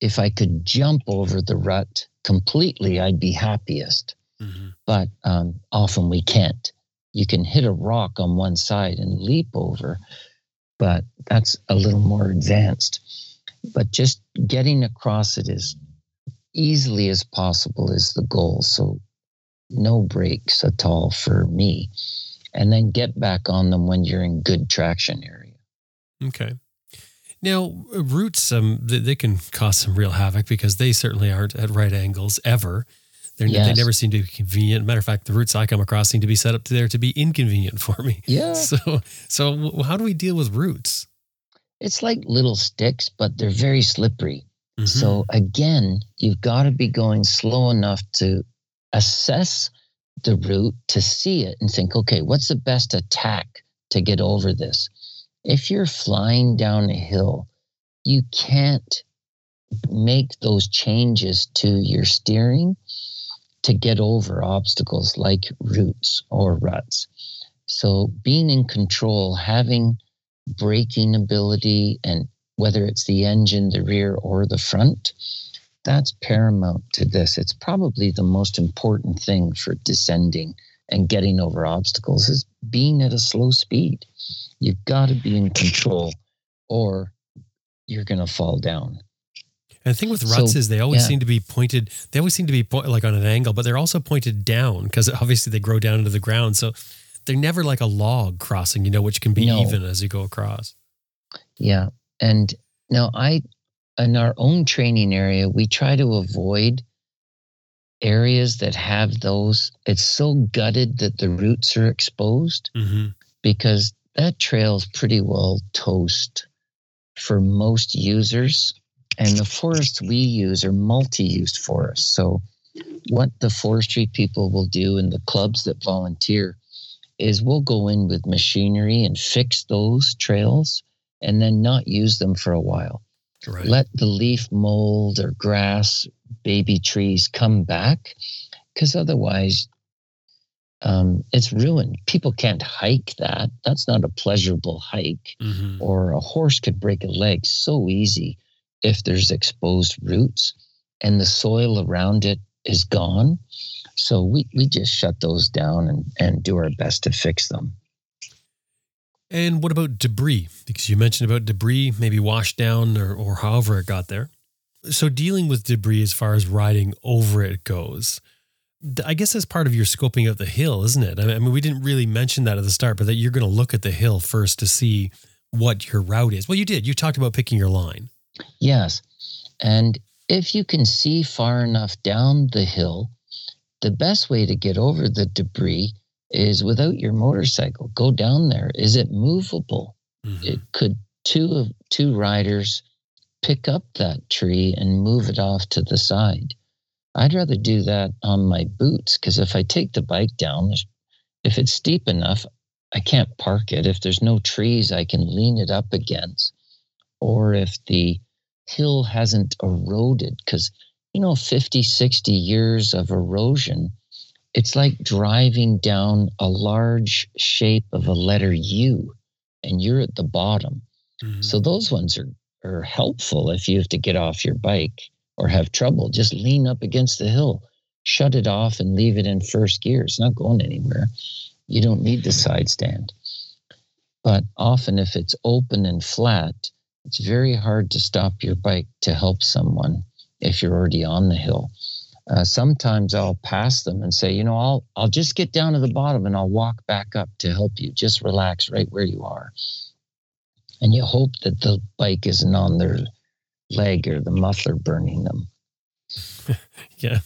If I could jump over the rut completely, I'd be happiest. Mm-hmm. But um, often we can't. You can hit a rock on one side and leap over, but that's a little more advanced. But just getting across it as easily as possible is the goal. So no brakes at all for me. And then get back on them when you're in good traction area. Okay. Now, roots, um, they, they can cause some real havoc because they certainly aren't at right angles ever. They're, They never seem to be convenient. Matter of fact, the roots I come across seem to be set up there to be inconvenient for me. Yeah. So, so how do we deal with roots? It's like little sticks, but they're very slippery. Mhm. So again, you've got to be going slow enough to assess the route to see it and think, okay, what's the best attack to get over this? If you're flying down a hill, you can't make those changes to your steering to get over obstacles like roots or ruts. So being in control, having braking ability and whether it's the engine, the rear, or the front, that's paramount to this. It's probably the most important thing for descending and getting over obstacles is being at a slow speed. You've got to be in control or you're going to fall down. And the thing with ruts So, is they always yeah. seem to be pointed. They always seem to be like on an angle, but they're also pointed down because obviously they grow down into the ground. So they're never like a log crossing, you know, which can be No. even as you go across. Yeah. And now I, in our own training area, we try to avoid areas that have those. It's so gutted that the roots are exposed hmm because that trail's pretty well toast for most users. And the forests we use are multi used forests. So, what the forestry people will do and the clubs that volunteer is we'll go in with machinery and fix those trails and then not use them for a while. Right. Let the leaf mold or grass, baby trees come back because otherwise um, it's ruined. People can't hike that. That's not a pleasurable hike. hmm Or a horse could break a leg so easy if there's exposed roots and the soil around it is gone. So we, we just shut those down and, and do our best to fix them. And what about debris? Because you mentioned about debris, maybe washed down or, or however it got there. So dealing with debris as far as riding over it goes, I guess that's part of your scoping out the hill, isn't it? I mean, we didn't really mention that at the start, but that you're going to look at the hill first to see what your route is. Well, you did. You talked about picking your line. Yes. And if you can see far enough down the hill, the best way to get over the debris is without your motorcycle. Go down there. Is it movable? Mhm. It could two of two riders pick up that tree and move it off to the side. I'd rather do that on my boots because if I take the bike down, if it's steep enough, I can't park it. If there's no trees, I can lean it up against. Or if the hill hasn't eroded, because, you know, 50, 60 years of erosion, it's like driving down a large shape of a letter U and you're at the bottom. Mhm. So those ones are, are helpful if you have to get off your bike or have trouble. Just lean up against the hill, shut it off, and leave it in first gear. It's not going anywhere. You don't need the side stand. But often, if it's open and flat, it's very hard to stop your bike to help someone if you're already on the hill. Uh, sometimes I'll pass them and say, you know, I'll I'll just get down to the bottom and I'll walk back up to help you. Just relax right where you are and you hope that the bike isn't on their leg or the muffler burning them. Yeah.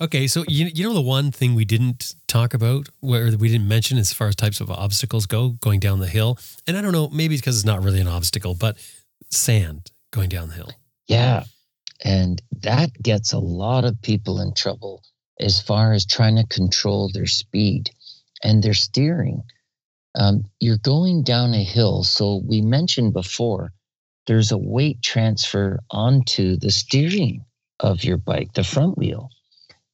Okay, so you you know the one thing we didn't talk about, where we didn't mention as far as types of obstacles go, going down the hill, and I don't know, maybe it's because it's not really an obstacle, but sand going down the hill. Yeah. And that gets a lot of people in trouble as far as trying to control their speed and their steering. Um, you're going down a hill. So we mentioned before, there's a weight transfer onto the steering of your bike, the front wheel.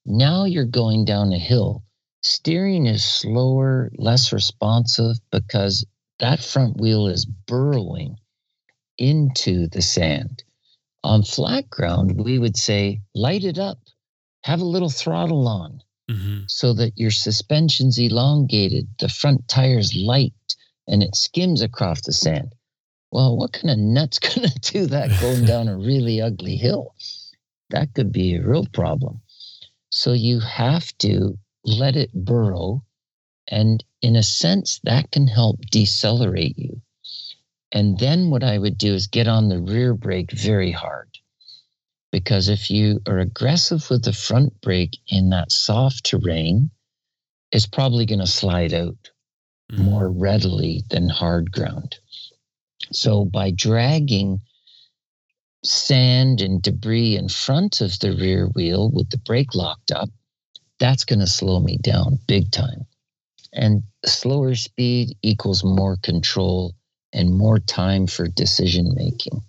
Now you're going down a hill. Steering is slower, less responsive because that front wheel is burrowing into the sand. On flat ground, we would say light it up, have a little throttle on hmm so that your suspension's elongated, the front tire's light, and it skims across the sand. Well, what kind of nut's going to do that going down a really ugly hill? That could be a real problem. So you have to let it burrow. And in a sense, that can help decelerate you. And then what I would do is get on the rear brake very hard. Because if you are aggressive with the front brake in that soft terrain, it's probably going to slide out Mm-hmm. more readily than hard ground. So by dragging sand and debris in front of the rear wheel with the brake locked up, that's going to slow me down big time. And slower speed equals more control and more time for decision making.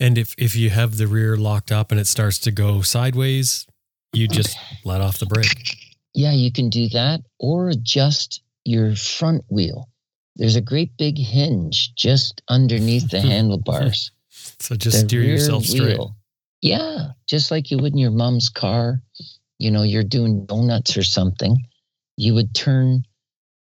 And if if you have the rear locked up and it starts to go sideways, you just let off the brake. Yeah, you can do that or adjust your front wheel. There's a great big hinge just underneath the handlebars. So just The steer yourself straight. wheel- Yeah, just like you would in your mom's car. You know, you're doing donuts or something. You would turn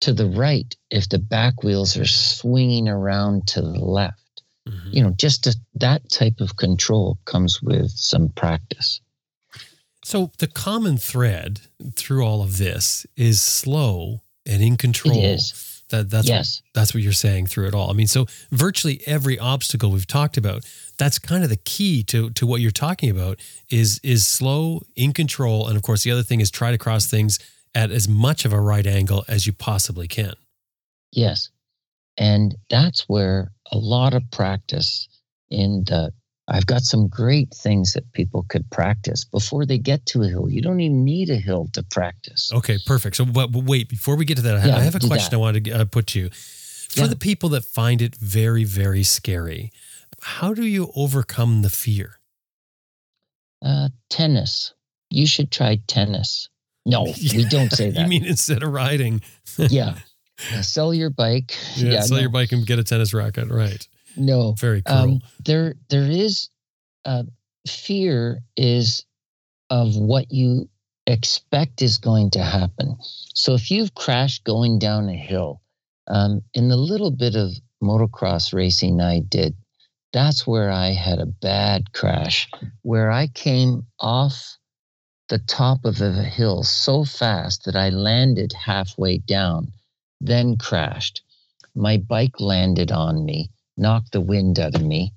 to the right if the back wheels are swinging around to the left. Mhm. You know, just a, that type of control comes with some practice. So the common thread through all of this is slow and in control. It is. That that's yes. that's what you're saying through it all. I mean, so virtually every obstacle we've talked about, that's kind of the key to to what you're talking about is is slow, in control, and of course the other thing is try to cross things at as much of a right angle as you possibly can. Yes. And that's where a lot of practice in the I've got some great things that people could practice before they get to a hill. You don't even need a hill to practice. Okay, perfect. So, but, but wait, before we get to that, I have, Yeah, I have a question that. I wanted to uh, put to you. For Yeah. the people that find it very, very scary, how do you overcome the fear? Uh, tennis. You should try tennis. No, we don't say that. you mean instead of riding, yeah. Yeah, Sell your bike. yeah, sell no, your bike and get a tennis racket? Right. No. Very cool. Um, there, there is uh, fear is of what you expect is going to happen. So if you've crashed going down a hill, um, in the little bit of motocross racing I did, that's where I had a bad crash, where I came off the top of a hill so fast that I landed halfway down, then crashed. My bike landed on me, knocked the wind out of me,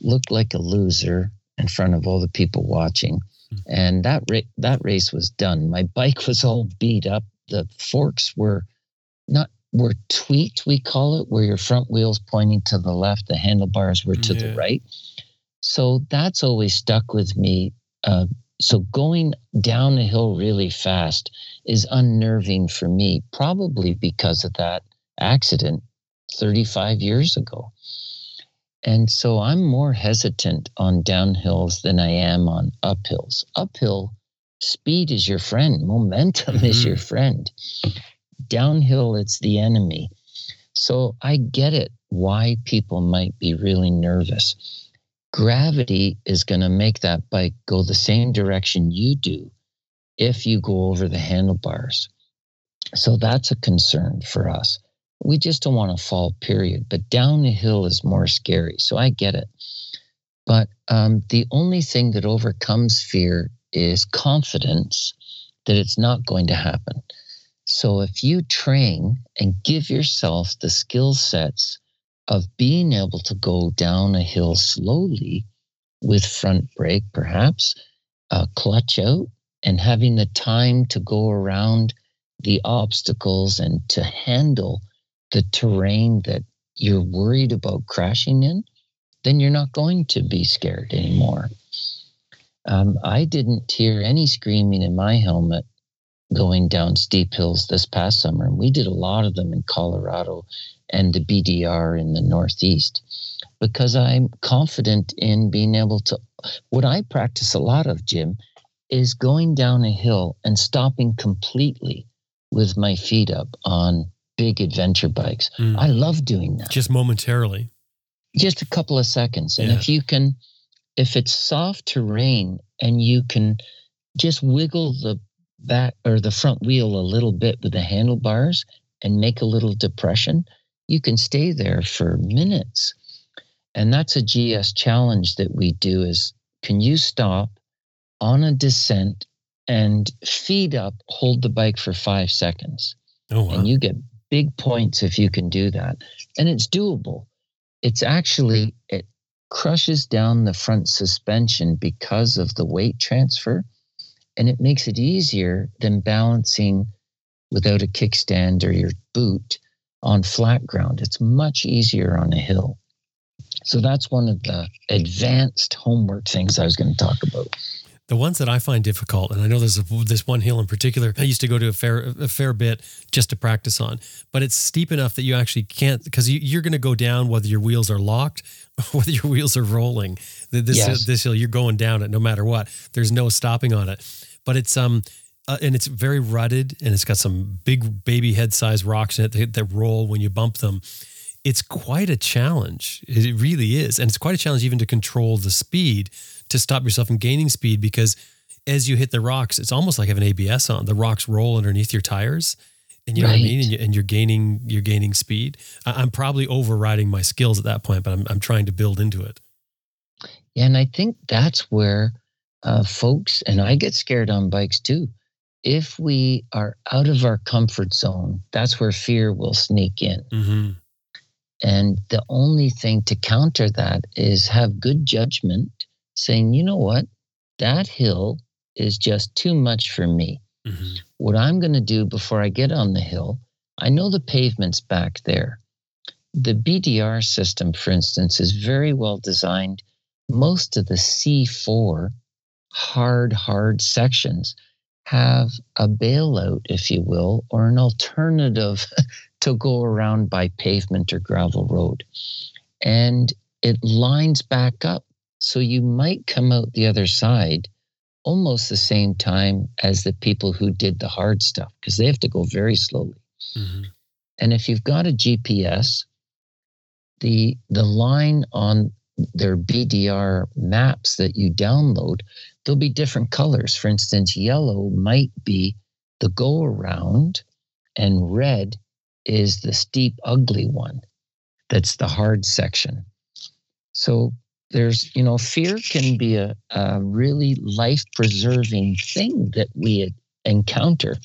looked like a loser in front of all the people watching. And that ra- that race was done. My bike was all beat up. The forks were not were tweaked, we call it, where your front wheels pointing to the left, the handlebars were to Yeah. the right. So that's always stuck with me. Uh, so going down a hill really fast is unnerving for me, probably because of that accident 35 years ago. And so I'm more hesitant on downhills than I am on uphills. Uphill, speed is your friend, momentum is Mhm. your friend. Downhill, it's the enemy. So I get it why people might be really nervous. Gravity is going to make that bike go the same direction you do if you go over the handlebars. So that's a concern for us. We just don't want to fall, period. But down the hill is more scary. So I get it. But um, the only thing that overcomes fear is confidence that it's not going to happen. So if you train and give yourself the skill sets of being able to go down a hill slowly with front brake, perhaps, uh, clutch out, and having the time to go around the obstacles and to handle the terrain that you're worried about crashing in, then you're not going to be scared anymore. Um, I didn't hear any screaming in my helmet going down steep hills this past summer, and we did a lot of them in Colorado and the BDR in the Northeast because I'm confident in being able to. What I practice a lot of, Jim, is going down a hill and stopping completely with my feet up on big adventure bikes. Mm. I love doing that. Just momentarily. Just a couple of seconds. And Yeah. if you can, if it's soft terrain and you can just wiggle the back or the front wheel a little bit with the handlebars and make a little depression, you can stay there for minutes. And that's a GS challenge that we do is can you stop on a descent and feed up, hold the bike for five seconds? Oh, wow. and you get big points if you can do that and it's doable it's actually it crushes down the front suspension because of the weight transfer and it makes it easier than balancing without a kickstand or your boot on flat ground it's much easier on a hill so that's one of the advanced homework things i was going to talk about The ones that I find difficult, and I know there's a, this one hill in particular I used to go to a fair a fair bit just to practice on, but it's steep enough that you actually can't because you, you're going to go down whether your wheels are locked or whether your wheels are rolling. This Yes. this hill you're going down it no matter what. There's no stopping on it, but it's um. Uh, and it's very rutted, and it's got some big baby head size rocks in it that, that roll when you bump them. it's quite a challenge. It really is. And it's quite a challenge even to control the speed to stop yourself from gaining speed because as you hit the rocks, it's almost like having ABS on. The rocks roll underneath your tires. And you know what I mean? And, you, and you're gaining you're gaining speed. I, I'm probably overriding my skills at that point, but I'm I'm trying to build into it. Yeah, and I think that's where uh, folks and I get scared on bikes too. If we are out of our comfort zone, that's where fear will sneak in. Mm-hmm. And the only thing to counter that is have good judgment, saying, you know what, that hill is just too much for me. Mm-hmm. What I'm going to do before I get on the hill, I know the pavement's back there. The BDR system, for instance, is very well designed. Most of the C4 hard, hard sections have a bailout, if you will, or an alternative to go around by pavement or gravel road. And it lines back up. So you might come out the other side almost the same time as the people who did the hard stuff because they have to go very slowly. Mm-hmm. And if you've got a GPS, the the line on their BDR maps that you download, there'll be different colors. For instance, yellow might be the go around, and red is the steep, ugly one. That's the hard section. So there's, you know, fear can be a, a really life preserving thing that we encounter.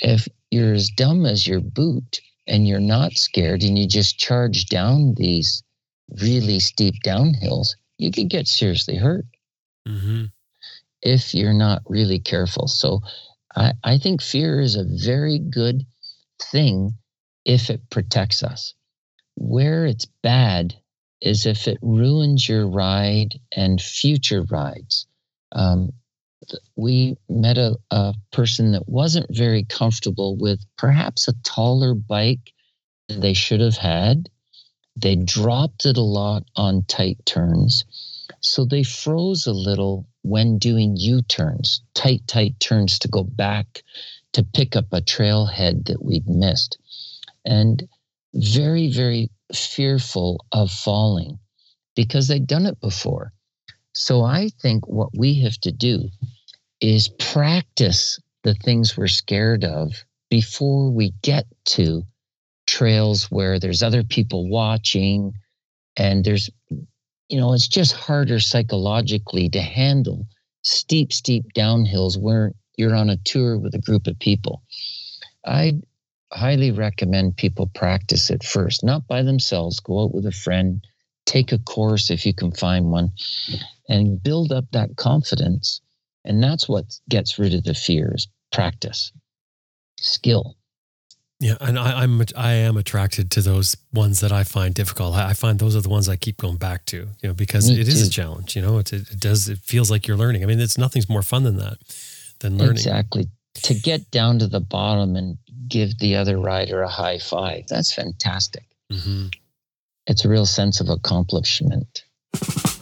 If you're as dumb as your boot and you're not scared and you just charge down these really steep downhills, you could get seriously hurt Mm-hmm. if you're not really careful. So I, I think fear is a very good thing if it protects us. Where it's bad is if it ruins your ride and future rides. Um, we met a, a person that wasn't very comfortable with perhaps a taller bike than they should have had. They dropped it a lot on tight turns. So they froze a little when doing U turns, tight, tight turns to go back to pick up a trailhead that we'd missed. And very, very fearful of falling because they'd done it before. So I think what we have to do is practice the things we're scared of before we get to trails where there's other people watching and there's you know it's just harder psychologically to handle steep steep downhills where you're on a tour with a group of people. I highly recommend people practice it first not by themselves go out with a friend take a course if you can find one and build up that confidence. And that's what gets rid of the fears practice skill Yeah, and I, I'm I am attracted to those ones that I find difficult. I I find those are the ones I keep going back to, you know, because Me it is a challenge. You know, it, it does. It feels like you're learning. I mean, it's nothing's more fun than that, than learning. Exactly. To get down to the bottom and give the other rider a high five. That's fantastic. hmm It's a real sense of accomplishment.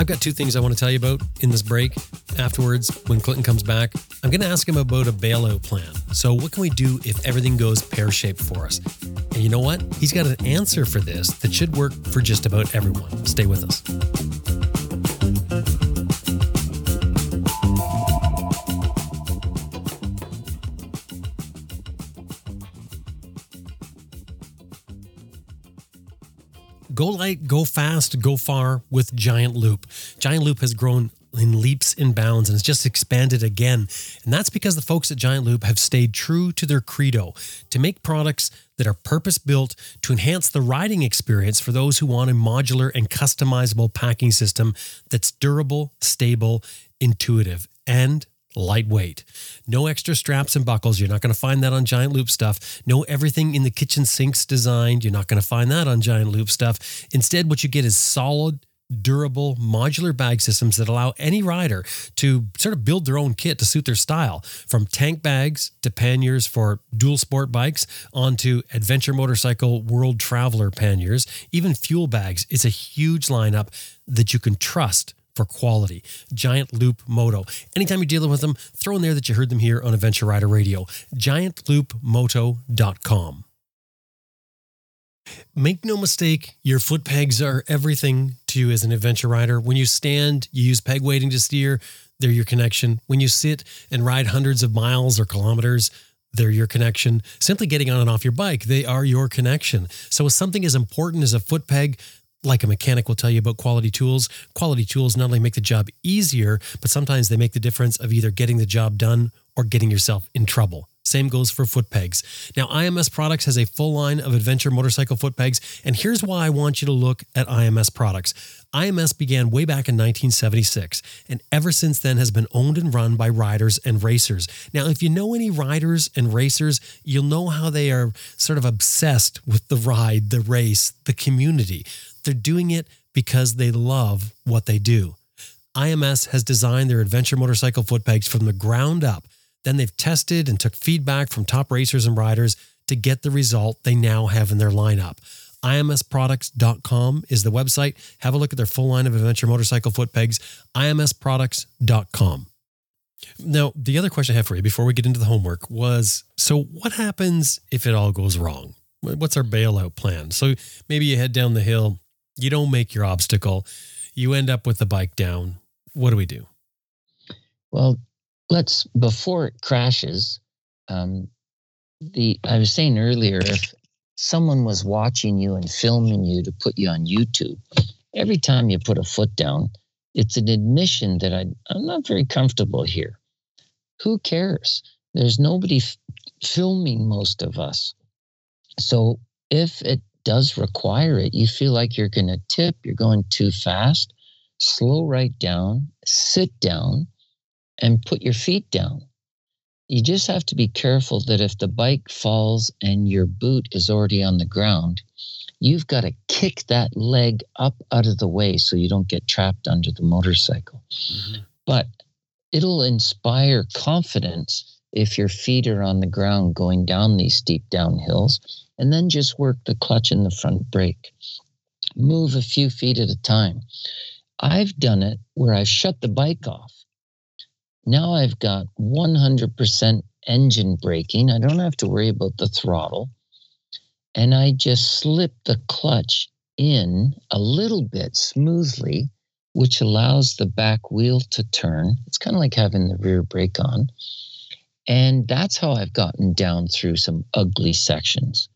I've got two things I want to tell you about in this break. Afterwards, when Clinton comes back, I'm going to ask him about a bailout plan. So, what can we do if everything goes pear shaped for us? And you know what? He's got an answer for this that should work for just about everyone. Stay with us. Go light, go fast, go far with Giant Loop. Giant Loop has grown in leaps and bounds and it's just expanded again. And that's because the folks at Giant Loop have stayed true to their credo to make products that are purpose built to enhance the riding experience for those who want a modular and customizable packing system that's durable, stable, intuitive, and lightweight. No extra straps and buckles. You're not going to find that on Giant Loop stuff. No everything in the kitchen sinks designed. You're not going to find that on Giant Loop stuff. Instead, what you get is solid, durable, modular bag systems that allow any rider to sort of build their own kit to suit their style. From tank bags to panniers for dual sport bikes onto adventure motorcycle world traveler panniers, even fuel bags. It's a huge lineup that you can trust for quality. Giant Loop Moto. Anytime you're dealing with them, throw in there that you heard them here on Adventure Rider Radio. GiantLoopMoto.com. Make no mistake, your foot pegs are everything to you as an adventure rider. When you stand, you use peg weighting to steer, they're your connection. When you sit and ride hundreds of miles or kilometers, they're your connection. Simply getting on and off your bike, they are your connection. So, with something as important as a foot peg, like a mechanic will tell you about quality tools, quality tools not only make the job easier, but sometimes they make the difference of either getting the job done or getting yourself in trouble. Same goes for foot pegs. Now, IMS Products has a full line of adventure motorcycle foot pegs, and here's why I want you to look at IMS Products. IMS began way back in 1976, and ever since then has been owned and run by riders and racers. Now, if you know any riders and racers, you'll know how they are sort of obsessed with the ride, the race, the community. They're doing it because they love what they do. IMS has designed their adventure motorcycle foot pegs from the ground up then they've tested and took feedback from top racers and riders to get the result they now have in their lineup. IMSproducts.com is the website. Have a look at their full line of adventure motorcycle foot pegs. IMSproducts.com. Now, the other question I have for you before we get into the homework was so, what happens if it all goes wrong? What's our bailout plan? So, maybe you head down the hill, you don't make your obstacle, you end up with the bike down. What do we do? Well, let's before it crashes um, the i was saying earlier if someone was watching you and filming you to put you on youtube every time you put a foot down it's an admission that I, i'm not very comfortable here who cares there's nobody f- filming most of us so if it does require it you feel like you're going to tip you're going too fast slow right down sit down and put your feet down. You just have to be careful that if the bike falls and your boot is already on the ground, you've got to kick that leg up out of the way so you don't get trapped under the motorcycle. Mm-hmm. But it'll inspire confidence if your feet are on the ground going down these steep downhills, and then just work the clutch and the front brake. Move a few feet at a time. I've done it where I've shut the bike off now I've got 100% engine braking. I don't have to worry about the throttle. And I just slip the clutch in a little bit smoothly, which allows the back wheel to turn. It's kind of like having the rear brake on. And that's how I've gotten down through some ugly sections.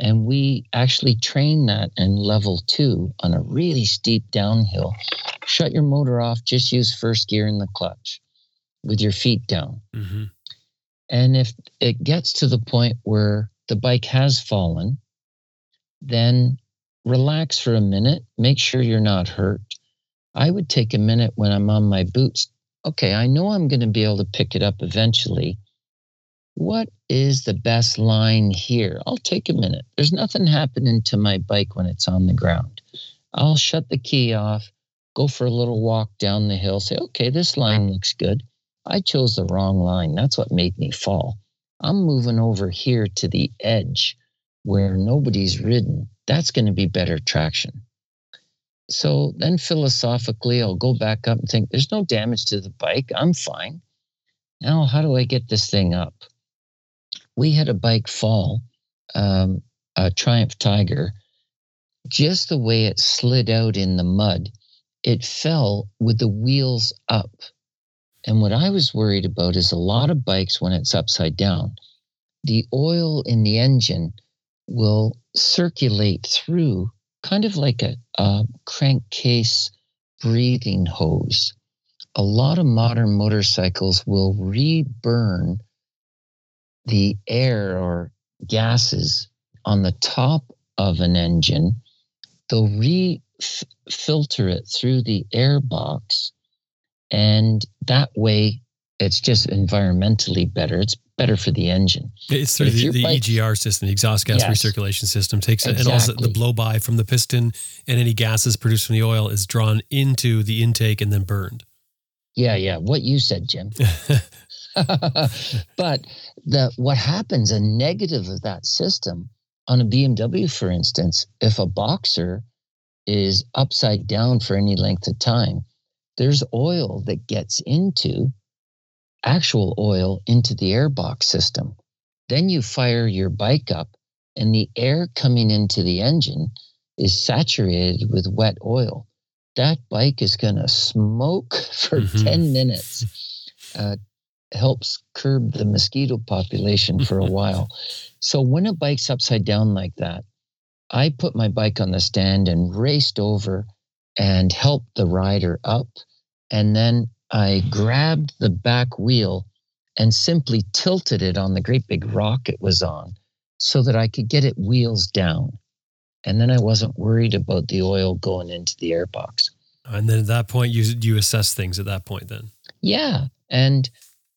And we actually train that in level two on a really steep downhill. Shut your motor off, just use first gear in the clutch with your feet down. Mm-hmm. And if it gets to the point where the bike has fallen, then relax for a minute, make sure you're not hurt. I would take a minute when I'm on my boots. Okay, I know I'm going to be able to pick it up eventually. What is the best line here? I'll take a minute. There's nothing happening to my bike when it's on the ground. I'll shut the key off, go for a little walk down the hill, say, okay, this line looks good. I chose the wrong line. That's what made me fall. I'm moving over here to the edge where nobody's ridden. That's going to be better traction. So then philosophically, I'll go back up and think there's no damage to the bike. I'm fine. Now, how do I get this thing up? We had a bike fall, um, a Triumph Tiger. Just the way it slid out in the mud, it fell with the wheels up. And what I was worried about is a lot of bikes, when it's upside down, the oil in the engine will circulate through kind of like a, a crankcase breathing hose. A lot of modern motorcycles will reburn the air or gases on the top of an engine. They'll re filter it through the air box and that way, it's just environmentally better. It's better for the engine. It's through the, the bike, EGR system, the exhaust gas yes, recirculation system, takes exactly. and also the blow by from the piston and any gases produced from the oil is drawn into the intake and then burned. Yeah, yeah. What you said, Jim. but the what happens, a negative of that system on a BMW, for instance, if a boxer is upside down for any length of time, there's oil that gets into actual oil into the airbox system. Then you fire your bike up, and the air coming into the engine is saturated with wet oil. That bike is going to smoke for Mhm. 10 minutes. Uh, helps curb the mosquito population for a while. So when a bike's upside down like that, I put my bike on the stand and raced over and helped the rider up. And then I grabbed the back wheel and simply tilted it on the great big rock it was on so that I could get it wheels down. And then I wasn't worried about the oil going into the airbox. And then at that point, you you assess things at that point. Then Yeah. And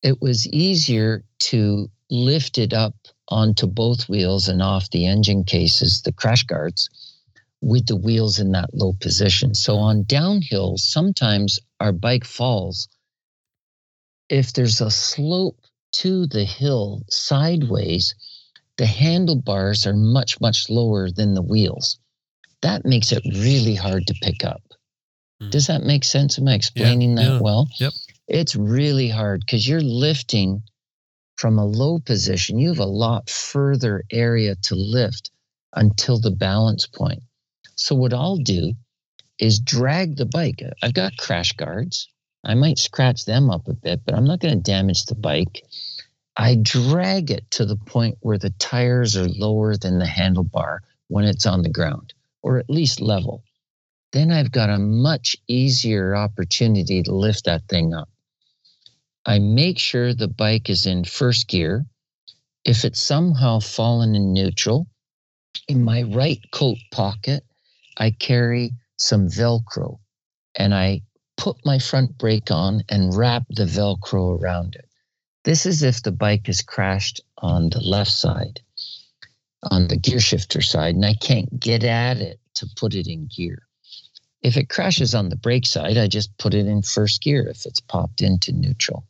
it was easier to lift it up onto both wheels and off the engine cases, the crash guards, with the wheels in that low position. So on downhill, sometimes our bike falls. If there's a slope to the hill sideways, the handlebars are much, much lower than the wheels. That makes it really hard to pick up. Mm. Does that make sense? Am I explaining that yeah. well? Yep. It's really hard because you're lifting from a low position. You have a lot further area to lift until the balance point. So, what I'll do is drag the bike. I've got crash guards. I might scratch them up a bit, but I'm not going to damage the bike. I drag it to the point where the tires are lower than the handlebar when it's on the ground, or at least level. Then I've got a much easier opportunity to lift that thing up. I make sure the bike is in first gear. If it's somehow fallen in neutral, in my right coat pocket, I carry some Velcro and I put my front brake on and wrap the Velcro around it. This is if the bike is crashed on the left side, on the gear shifter side, and I can't get at it to put it in gear. If it crashes on the brake side, I just put it in first gear if it's popped into neutral.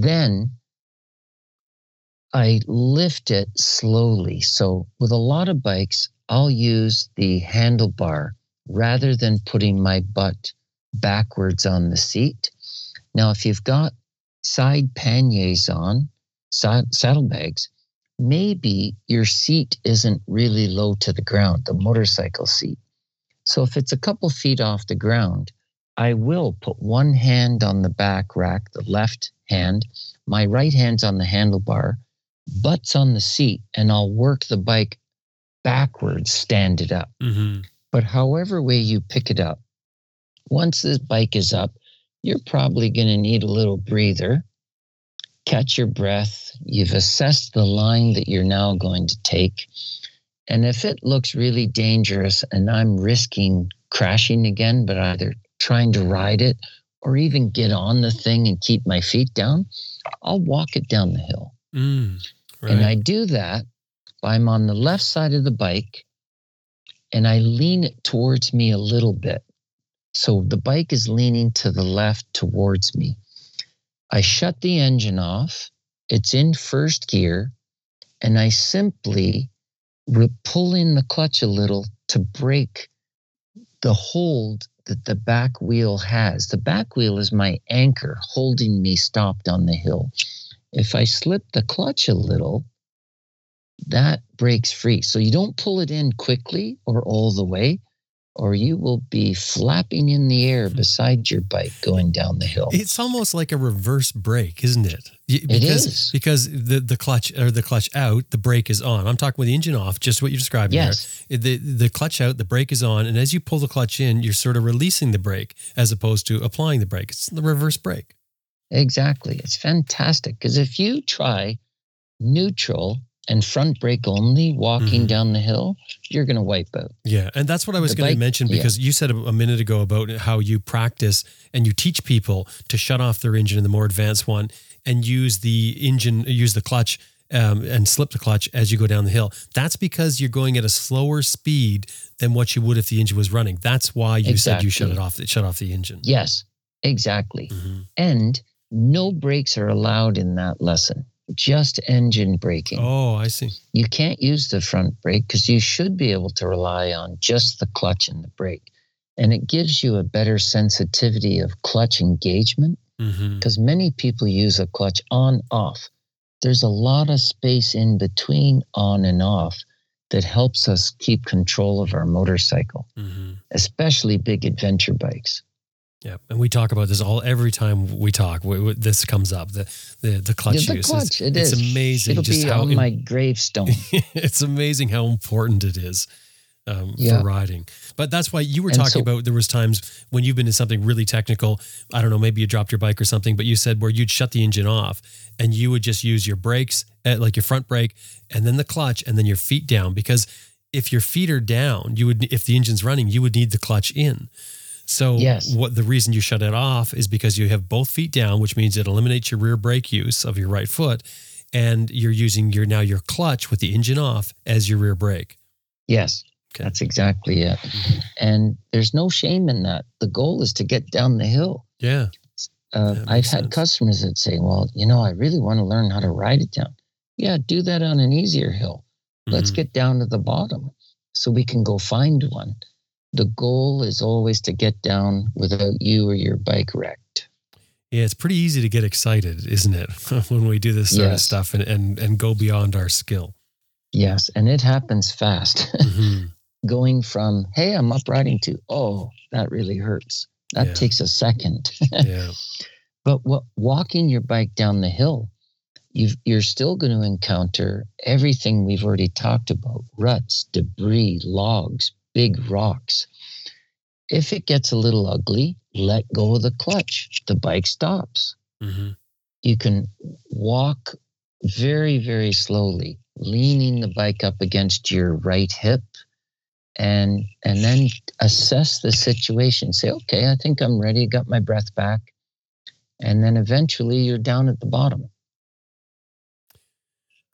Then I lift it slowly. So, with a lot of bikes, I'll use the handlebar rather than putting my butt backwards on the seat. Now, if you've got side panniers on, sad- saddlebags, maybe your seat isn't really low to the ground, the motorcycle seat. So if it's a couple feet off the ground, I will put one hand on the back rack, the left hand, my right hand's on the handlebar, butt's on the seat, and I'll work the bike backwards, stand it up. hmm But however way you pick it up, once this bike is up, you're probably going to need a little breather. Catch your breath. You've assessed the line that you're now going to take. And if it looks really dangerous and I'm risking crashing again, but either trying to ride it or even get on the thing and keep my feet down, I'll walk it down the hill. Mm, right. And I do that by I'm on the left side of the bike and I lean it towards me a little bit. So the bike is leaning to the left towards me. I shut the engine off. It's in first gear. And I simply re- pull in the clutch a little to break the hold that the back wheel has. The back wheel is my anchor holding me stopped on the hill. If I slip the clutch a little, that breaks free. So you don't pull it in quickly or all the way, or you will be flapping in the air hmm. beside your bike going down the hill. It's almost like a reverse brake, isn't it? Because, is. because the the clutch or the clutch out, the brake is on. I'm talking with the engine off, just what you're describing Yes. there. The the clutch out, the brake is on, and as you pull the clutch in, you're sort of releasing the brake as opposed to applying the brake. It's the reverse brake. Exactly. It's fantastic because if you try neutral and front brake only walking Mhm. down the hill, you're going to wipe out. Yeah, and that's what I was going to mention yeah. because you said a, minute ago about how you practice and you teach people to shut off their engine in the more advanced one and use the engine, use the clutch um, and slip the clutch as you go down the hill. That's because you're going at a slower speed than what you would if the engine was running. That's why you said you shut it Exactly. off. Shut off the engine. Yes, exactly. Mhm. And no brakes are allowed in that lesson, just engine braking. Oh, I see. You can't use the front brake because you should be able to rely on just the clutch and the brake. and it gives you a better sensitivity of clutch engagement because many people use a clutch on off. There's a lot of space in between on and off that helps us keep control of our motorcycle, hmm especially big adventure bikes. Yeah, and we talk about this all every time we talk. We, we- this comes up the the, the clutch the use. clutch, it's, it it's is. amazing It'll just be how on im- my gravestone. it's amazing how important it is um, Yeah. for riding. But that's why you were And talking so- about there was times when you've been in something really technical. I don't know, maybe you dropped your bike or something, but you said where you'd shut the engine off and you would just use your brakes, uh, like your front brake, and then the clutch, and then your feet down. Because if your feet are down, you would if the engine's running, you would need the clutch in. So Yes. what the reason you shut it off is because you have both feet down, which means it eliminates your rear brake use of your right foot, and you're using your now your clutch with the engine off as your rear brake. yes, Okay. that's exactly it. And there's no shame in that. The goal is to get down the hill. Yeah. Uh, I've had sense. customers that say, well, you know, I really want to learn how to ride it down. Yeah, do that on an easier hill. Let's Mhm. get down to the bottom so we can go find one. The goal is always to get down without you or your bike wrecked. Yeah, it's pretty easy to get excited, isn't it, when we do this sort of stuff and, and and go beyond our skill. Yes, and it happens fast. Mhm. Going from, hey, I'm up riding to, oh, that really hurts. That Yeah. takes a second. yeah. But what, walking your bike down the hill, you've, you're still going to encounter everything we've already talked about ruts, debris, logs, big rocks. If it gets a little ugly, let go of the clutch. The bike stops. hmm You can walk very, very slowly, leaning the bike up against your right hip and and then assess the situation. Say, okay, I think I'm ready, got my breath back. And then eventually you're down at the bottom.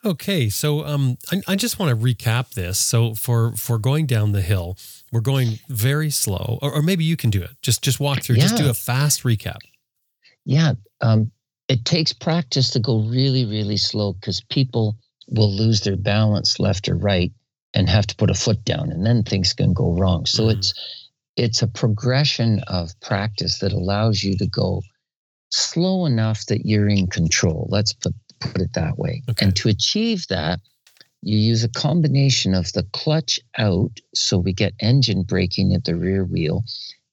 Okay, so um, I, I just want to recap this. So for for going down the hill, we're going very slow, or, or maybe you can do it. Just just walk through. Just do a fast recap. Yeah. Um, it takes practice to go really, really slow because people will lose their balance left or right and have to put a foot down and then things can go wrong. So Mhm. it's it's a progression of practice that allows you to go slow enough that you're in control. Let's put put it that way. Okay. And to achieve that, you use a combination of the clutch out, so we get engine braking at the rear wheel,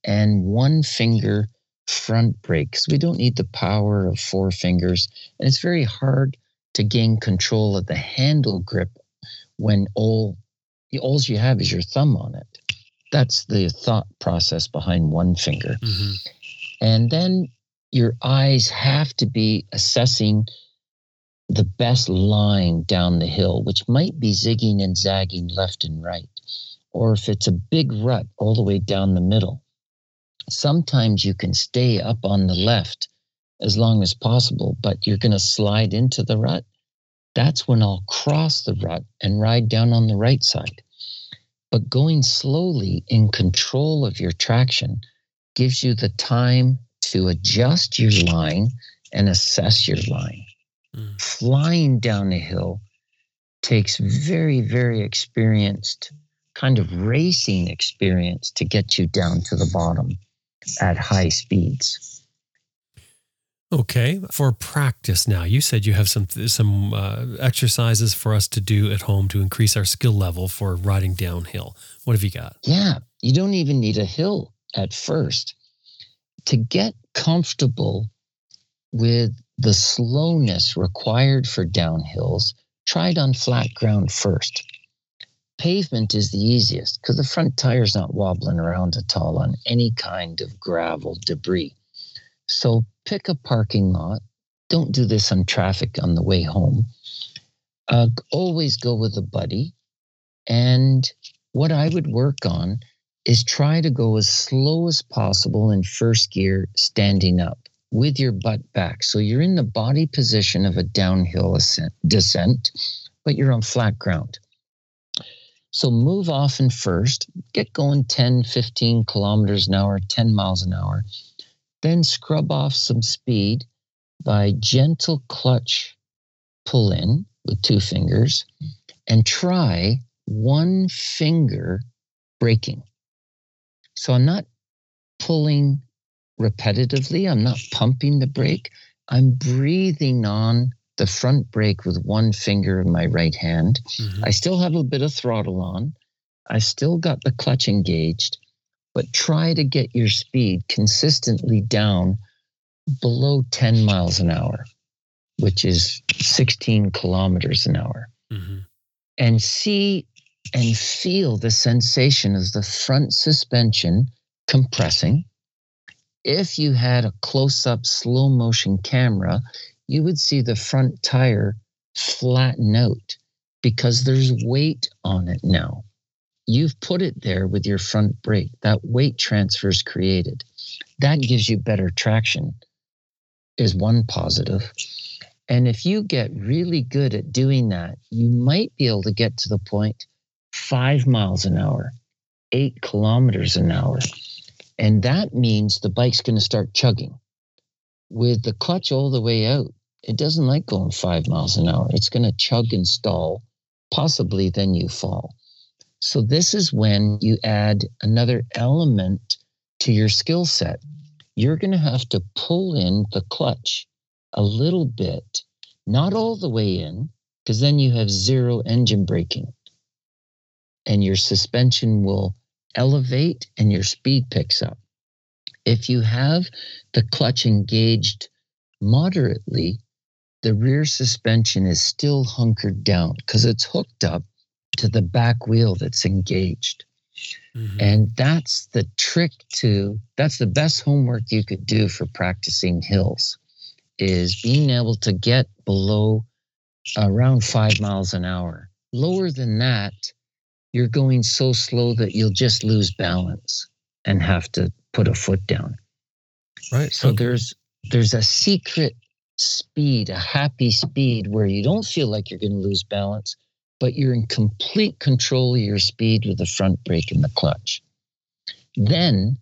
and one finger front brake. 'cause we don't need the power of four fingers. And it's very hard to gain control of the handle grip when all all you have is your thumb on it. That's the thought process behind one finger. hmm And then your eyes have to be assessing the best line down the hill, which might be zigging and zagging left and right. Or if it's a big rut all the way down the middle, sometimes you can stay up on the left as long as possible, but you're going to slide into the rut. That's when I'll cross the rut and ride down on the right side. But going slowly in control of your traction gives you the time to adjust your line and assess your line. Mm. Flying down a hill takes very, very experienced, kind of racing experience to get you down to the bottom at high speeds. Okay, for practice now, you said you have some some uh, exercises for us to do at home to increase our skill level for riding downhill. What have you got? Yeah, you don't even need a hill at first. To get comfortable with the slowness required for downhills, it on flat ground first. Pavement is the easiest because the front tire's not wobbling around at all on any kind of gravel debris. So pick a parking lot. Don't do this on traffic on the way home. Uh, always go with a buddy. And what I would work on is try to go as slow as possible in first gear standing up with your butt back. So you're in the body position of a downhill ascent, descent, but you're on flat ground. So move off in first, get going 10, 15 kilometers an hour, 10 miles an hour. Then scrub off some speed by gentle clutch pull in with two fingers and try one finger braking. So I'm not pulling repetitively. I'm not pumping the brake. I'm breathing on the front brake with one finger in my right hand. Mhm. I still have a bit of throttle on. I still got the clutch engaged, but try to get your speed consistently down below 10 miles an hour, which is 16 kilometers an hour. Mhm. And see and feel the sensation of the front suspension compressing. If you had a close up slow motion camera, you would see the front tire flatten out because there's weight on it now. You've put it there with your front brake. That weight transfer is created. That gives you better traction, is one positive. And if you get really good at doing that, you might be able to get to the point five miles an hour, eight kilometers an hour. And that means the bike's going to start chugging. With the clutch all the way out, it doesn't like going five miles an hour. It's going to chug and stall, possibly then you fall. So, this is when you add another element to your skill set. You're going to have to pull in the clutch a little bit, not all the way in, because then you have zero engine braking and your suspension will elevate and your speed picks up. If you have the clutch engaged moderately, the rear suspension is still hunkered down because it's hooked up to the back wheel that's engaged. Mhm. And that's the trick to that's the best homework you could do for practicing hills is being able to get below around 5 miles an hour. Lower than that, you're going so slow that you'll just lose balance and have to put a foot down. Right. So Okay. there's there's a secret speed, a happy speed where you don't feel like you're going to lose balance, but you're in complete control of your speed with the front brake and the clutch. Then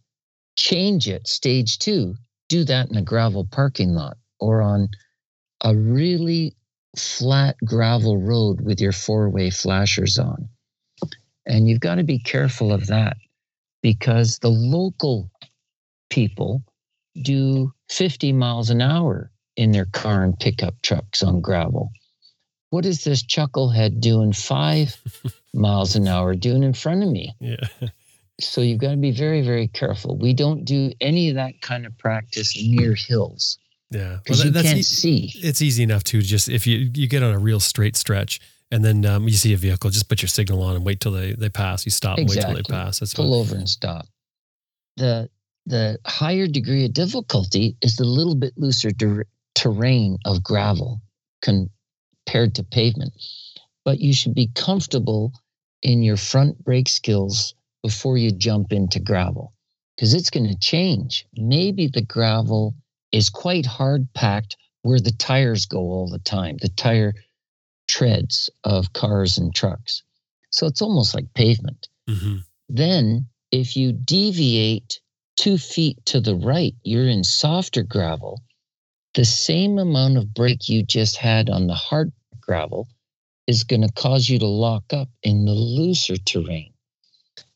change it, stage two, do that in a gravel parking lot or on a really flat gravel road with your four way flashers on. And you've got to be careful of that because the local people do 50 miles an hour in their car and pickup trucks on gravel. What is this chucklehead doing five miles an hour doing in front of me? Yeah. So you've got to be very, very careful. We don't do any of that kind of practice near hills Yeah. because that- you that's can't e- see. it's easy enough to just if you you get on a real straight stretch and then um, you see a vehicle, just put your signal on and wait till they they pass. You stop and wait till they pass. That's pull what, over and stop. The the higher degree of difficulty is the little bit looser ter- terrain of gravel compared to pavement. But you should be comfortable in your front brake skills before you jump into gravel because it's going to change. Maybe the gravel is quite hard packed where the tires go all the time, the tire treads of cars and trucks. So it's almost like pavement. Mhm. Then, if you deviate two feet to the right, you're in softer gravel. The same amount of brake you just had on the hard gravel is going to cause you to lock up in the looser terrain.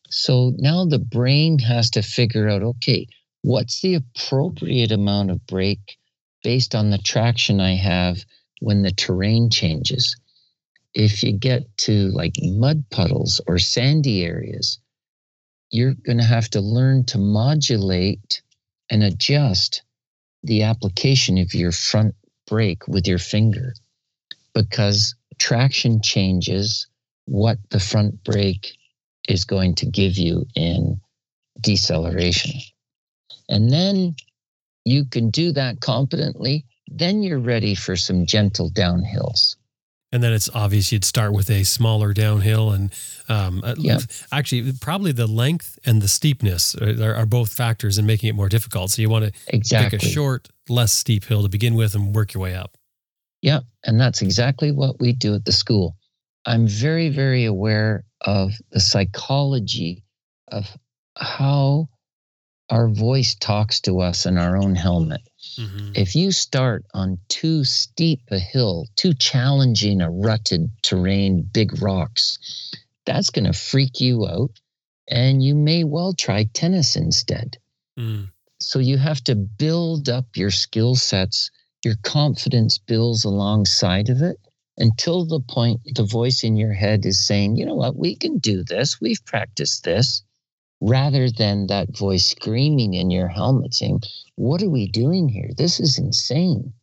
So now the brain has to figure out okay, what's the appropriate amount of brake based on the traction I have when the terrain changes? If you get to like mud puddles or sandy areas, you're going to have to learn to modulate and adjust the application of your front brake with your finger because traction changes what the front brake is going to give you in deceleration. And then you can do that competently. Then you're ready for some gentle downhills. And then it's obvious you'd start with a smaller downhill, and um, uh, actually, probably the length and the steepness are, are both factors in making it more difficult. So you want to Exactly. pick a short, less steep hill to begin with and work your way up. Yeah, and that's exactly what we do at the school. I'm very, very aware of the psychology of how our voice talks to us in our own helmet. Mhm. If you start on too steep a hill, too challenging a rutted terrain, big rocks, that's going to freak you out. And you may well try tennis instead. Mm. So you have to build up your skill sets, your confidence builds alongside of it until the point the voice in your head is saying, you know what, we can do this. We've practiced this. Rather than that voice screaming in your helmet saying, What are we doing here? This is insane.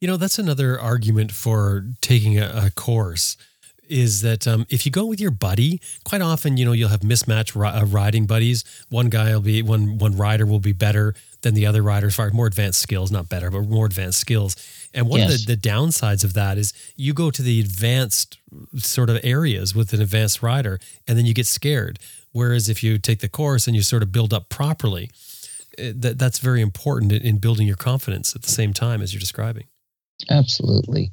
You know, that's another argument for taking a, a course is that um, if you go with your buddy, quite often, you know, you'll have mismatched ri- uh, riding buddies. One guy will be, one, one rider will be better than the other rider as far as more advanced skills, not better, but more advanced skills. And one Yes. of the, the downsides of that is you go to the advanced sort of areas with an advanced rider and then you get scared. Whereas if you take the course and you sort of build up properly, eh, that, that's very important in, in building your confidence at the same time as you're describing. Absolutely.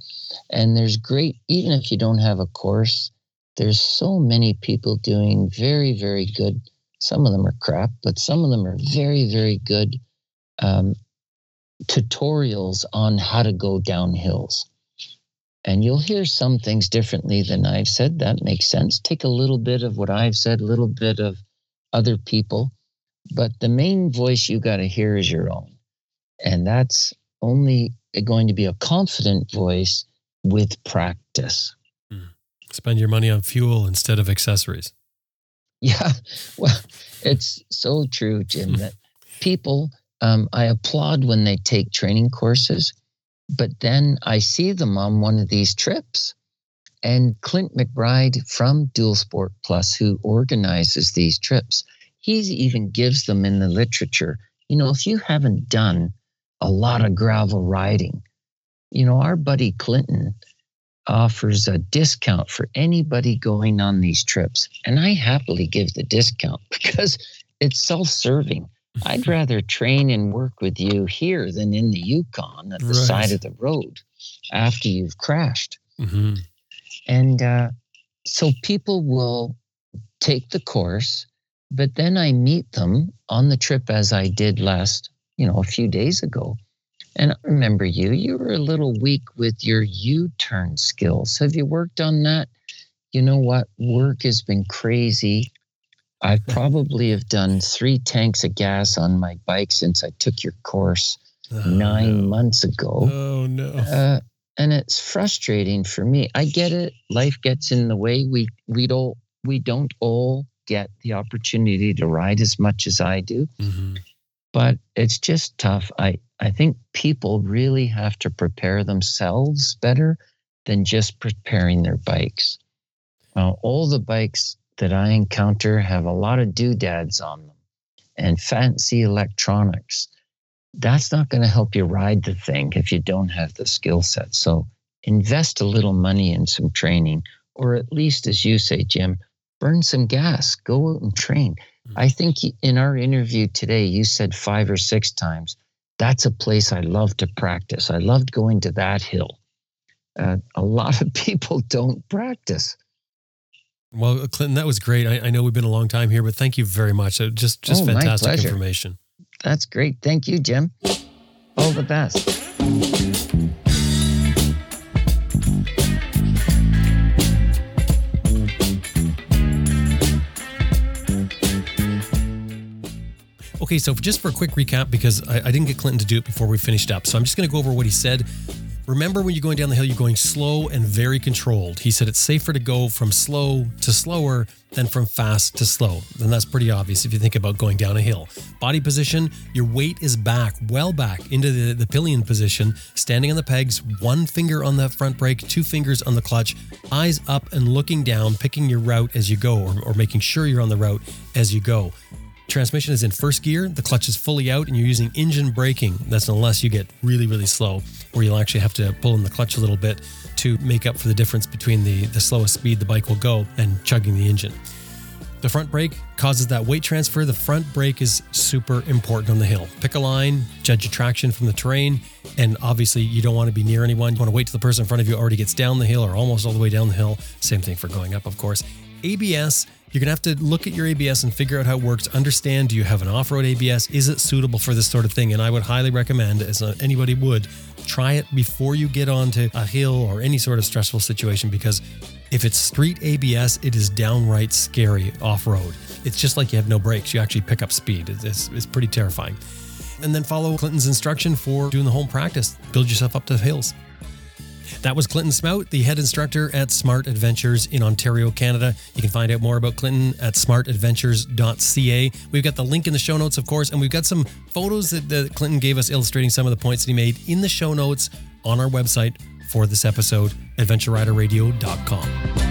And there's great, even if you don't have a course, there's so many people doing very, very good. Some of them are crap, but some of them are very, very good um, tutorials on how to go down hills. And you'll hear some things differently than I've said. That makes sense. Take a little bit of what I've said, a little bit of other people. But the main voice you got to hear is your own. And that's only going to be a confident voice with practice. Spend your money on fuel instead of accessories. Yeah, well, it's so true, Jim, that people, um, I applaud when they take training courses, but then I see them on one of these trips. And Clint McBride from Dual Sport Plus, who organizes these trips, he even gives them in the literature. You know, if you haven't done a lot of gravel riding, you know, our buddy Clinton offers a discount for anybody going on these trips. And I happily give the discount because it's self serving. I'd rather train and work with you here than in the Yukon at the Right. side of the road after you've crashed. hmm And uh, so people will take the course, but then I meet them on the trip as I did last, you know, a few days ago. And I remember you, you were a little weak with your U turn skills. Have you worked on that? You know what? Work has been crazy. I probably have done three tanks of gas on my bike since I took your course nine no. months ago. Oh no. Uh, and it's frustrating for me. I get it. Life gets in the way. We we don't we don't all get the opportunity to ride as much as I do, hmm but it's just tough. I I think people really have to prepare themselves better than just preparing their bikes. Uh, all the bikes that I encounter have a lot of doodads on them and fancy electronics that's not going to help you ride the thing if you don't have the skill set. So invest a little money in some training, or at least, as you say, Jim, burn some gas, go out and train. I think in our interview today, you said five or six times, that's a place I love to practice. I loved going to that hill. Uh, a lot of people don't practice. Well, Clinton, that was great. I, I know we've been a long time here, but thank you very much. Just just Oh, fantastic information. That's great. Thank you, Jim. All the best. Okay, so just for a quick recap, because I, I didn't get Clinton to do it before we finished up, so I'm just going to go over what he said. Remember, when you're going down the hill, you're going slow and very controlled. He said it's safer to go from slow to slower than from fast to slow. And that's pretty obvious if you think about going down a hill. Body position, your weight is back, well back into the, the pillion position, standing on the pegs, one finger on the front brake, two fingers on the clutch, eyes up and looking down, picking your route as you go, or, or making sure you're on the route as you go. Transmission is in first gear, the clutch is fully out, and you're using engine braking. That's unless you get really, really slow, where you'll actually have to pull in the clutch a little bit to make up for the difference between the, the slowest speed the bike will go and chugging the engine. The front brake causes that weight transfer. The front brake is super important on the hill. Pick a line, judge your traction from the terrain, and obviously you don't want to be near anyone. You want to wait till the person in front of you already gets down the hill or almost all the way down the hill. Same thing for going up, of course. ABS, you're going to have to look at your ABS and figure out how it works. Understand do you have an off road ABS? Is it suitable for this sort of thing? And I would highly recommend, as anybody would, try it before you get onto a hill or any sort of stressful situation because If it's street ABS, it is downright scary off road. It's just like you have no brakes. You actually pick up speed. It's, it's pretty terrifying. And then follow Clinton's instruction for doing the home practice. Build yourself up to the hills. That was Clinton Smout, the head instructor at Smart Adventures in Ontario, Canada. You can find out more about Clinton at smartadventures.ca. We've got the link in the show notes, of course, and we've got some photos that, that Clinton gave us illustrating some of the points that he made in the show notes on our website for this episode, adventureriderradio.com.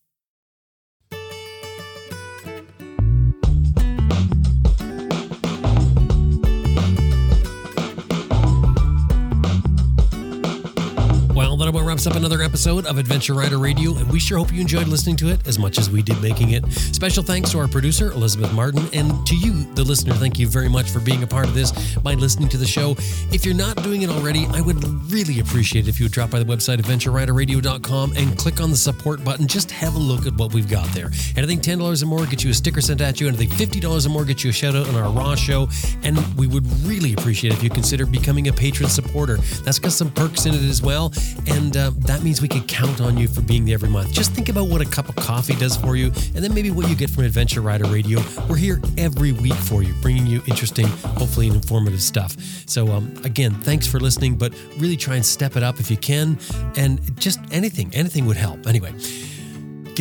Merhaba wraps up another episode of Adventure Rider Radio, and we sure hope you enjoyed listening to it as much as we did making it. Special thanks to our producer, Elizabeth Martin, and to you, the listener. Thank you very much for being a part of this by listening to the show. If you're not doing it already, I would really appreciate it if you would drop by the website, adventureriderradio.com, and click on the support button. Just have a look at what we've got there. Anything $10 or more gets you a sticker sent at you, anything $50 or more gets you a shout out on our Raw show. And we would really appreciate it if you consider becoming a patron supporter. That's got some perks in it as well. And uh, that means we can count on you for being there every month. Just think about what a cup of coffee does for you, and then maybe what you get from Adventure Rider Radio. We're here every week for you, bringing you interesting, hopefully, informative stuff. So, um, again, thanks for listening, but really try and step it up if you can. And just anything, anything would help. Anyway.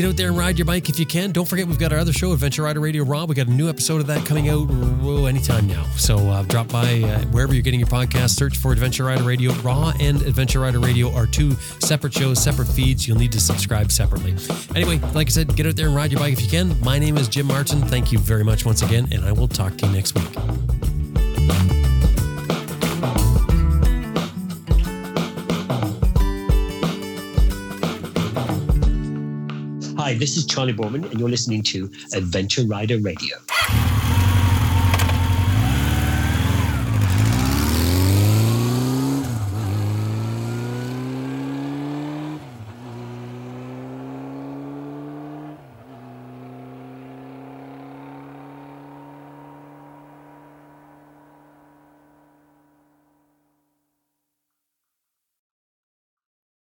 Get out there and ride your bike if you can. Don't forget, we've got our other show, Adventure Rider Radio Raw. We got a new episode of that coming out whoa, anytime now. So uh, drop by uh, wherever you're getting your podcast, search for Adventure Rider Radio. Raw and Adventure Rider Radio are two separate shows, separate feeds. You'll need to subscribe separately. Anyway, like I said, get out there and ride your bike if you can. My name is Jim Martin. Thank you very much once again, and I will talk to you next week. Hi, this is Charlie Boorman, and you're listening to Adventure Rider Radio.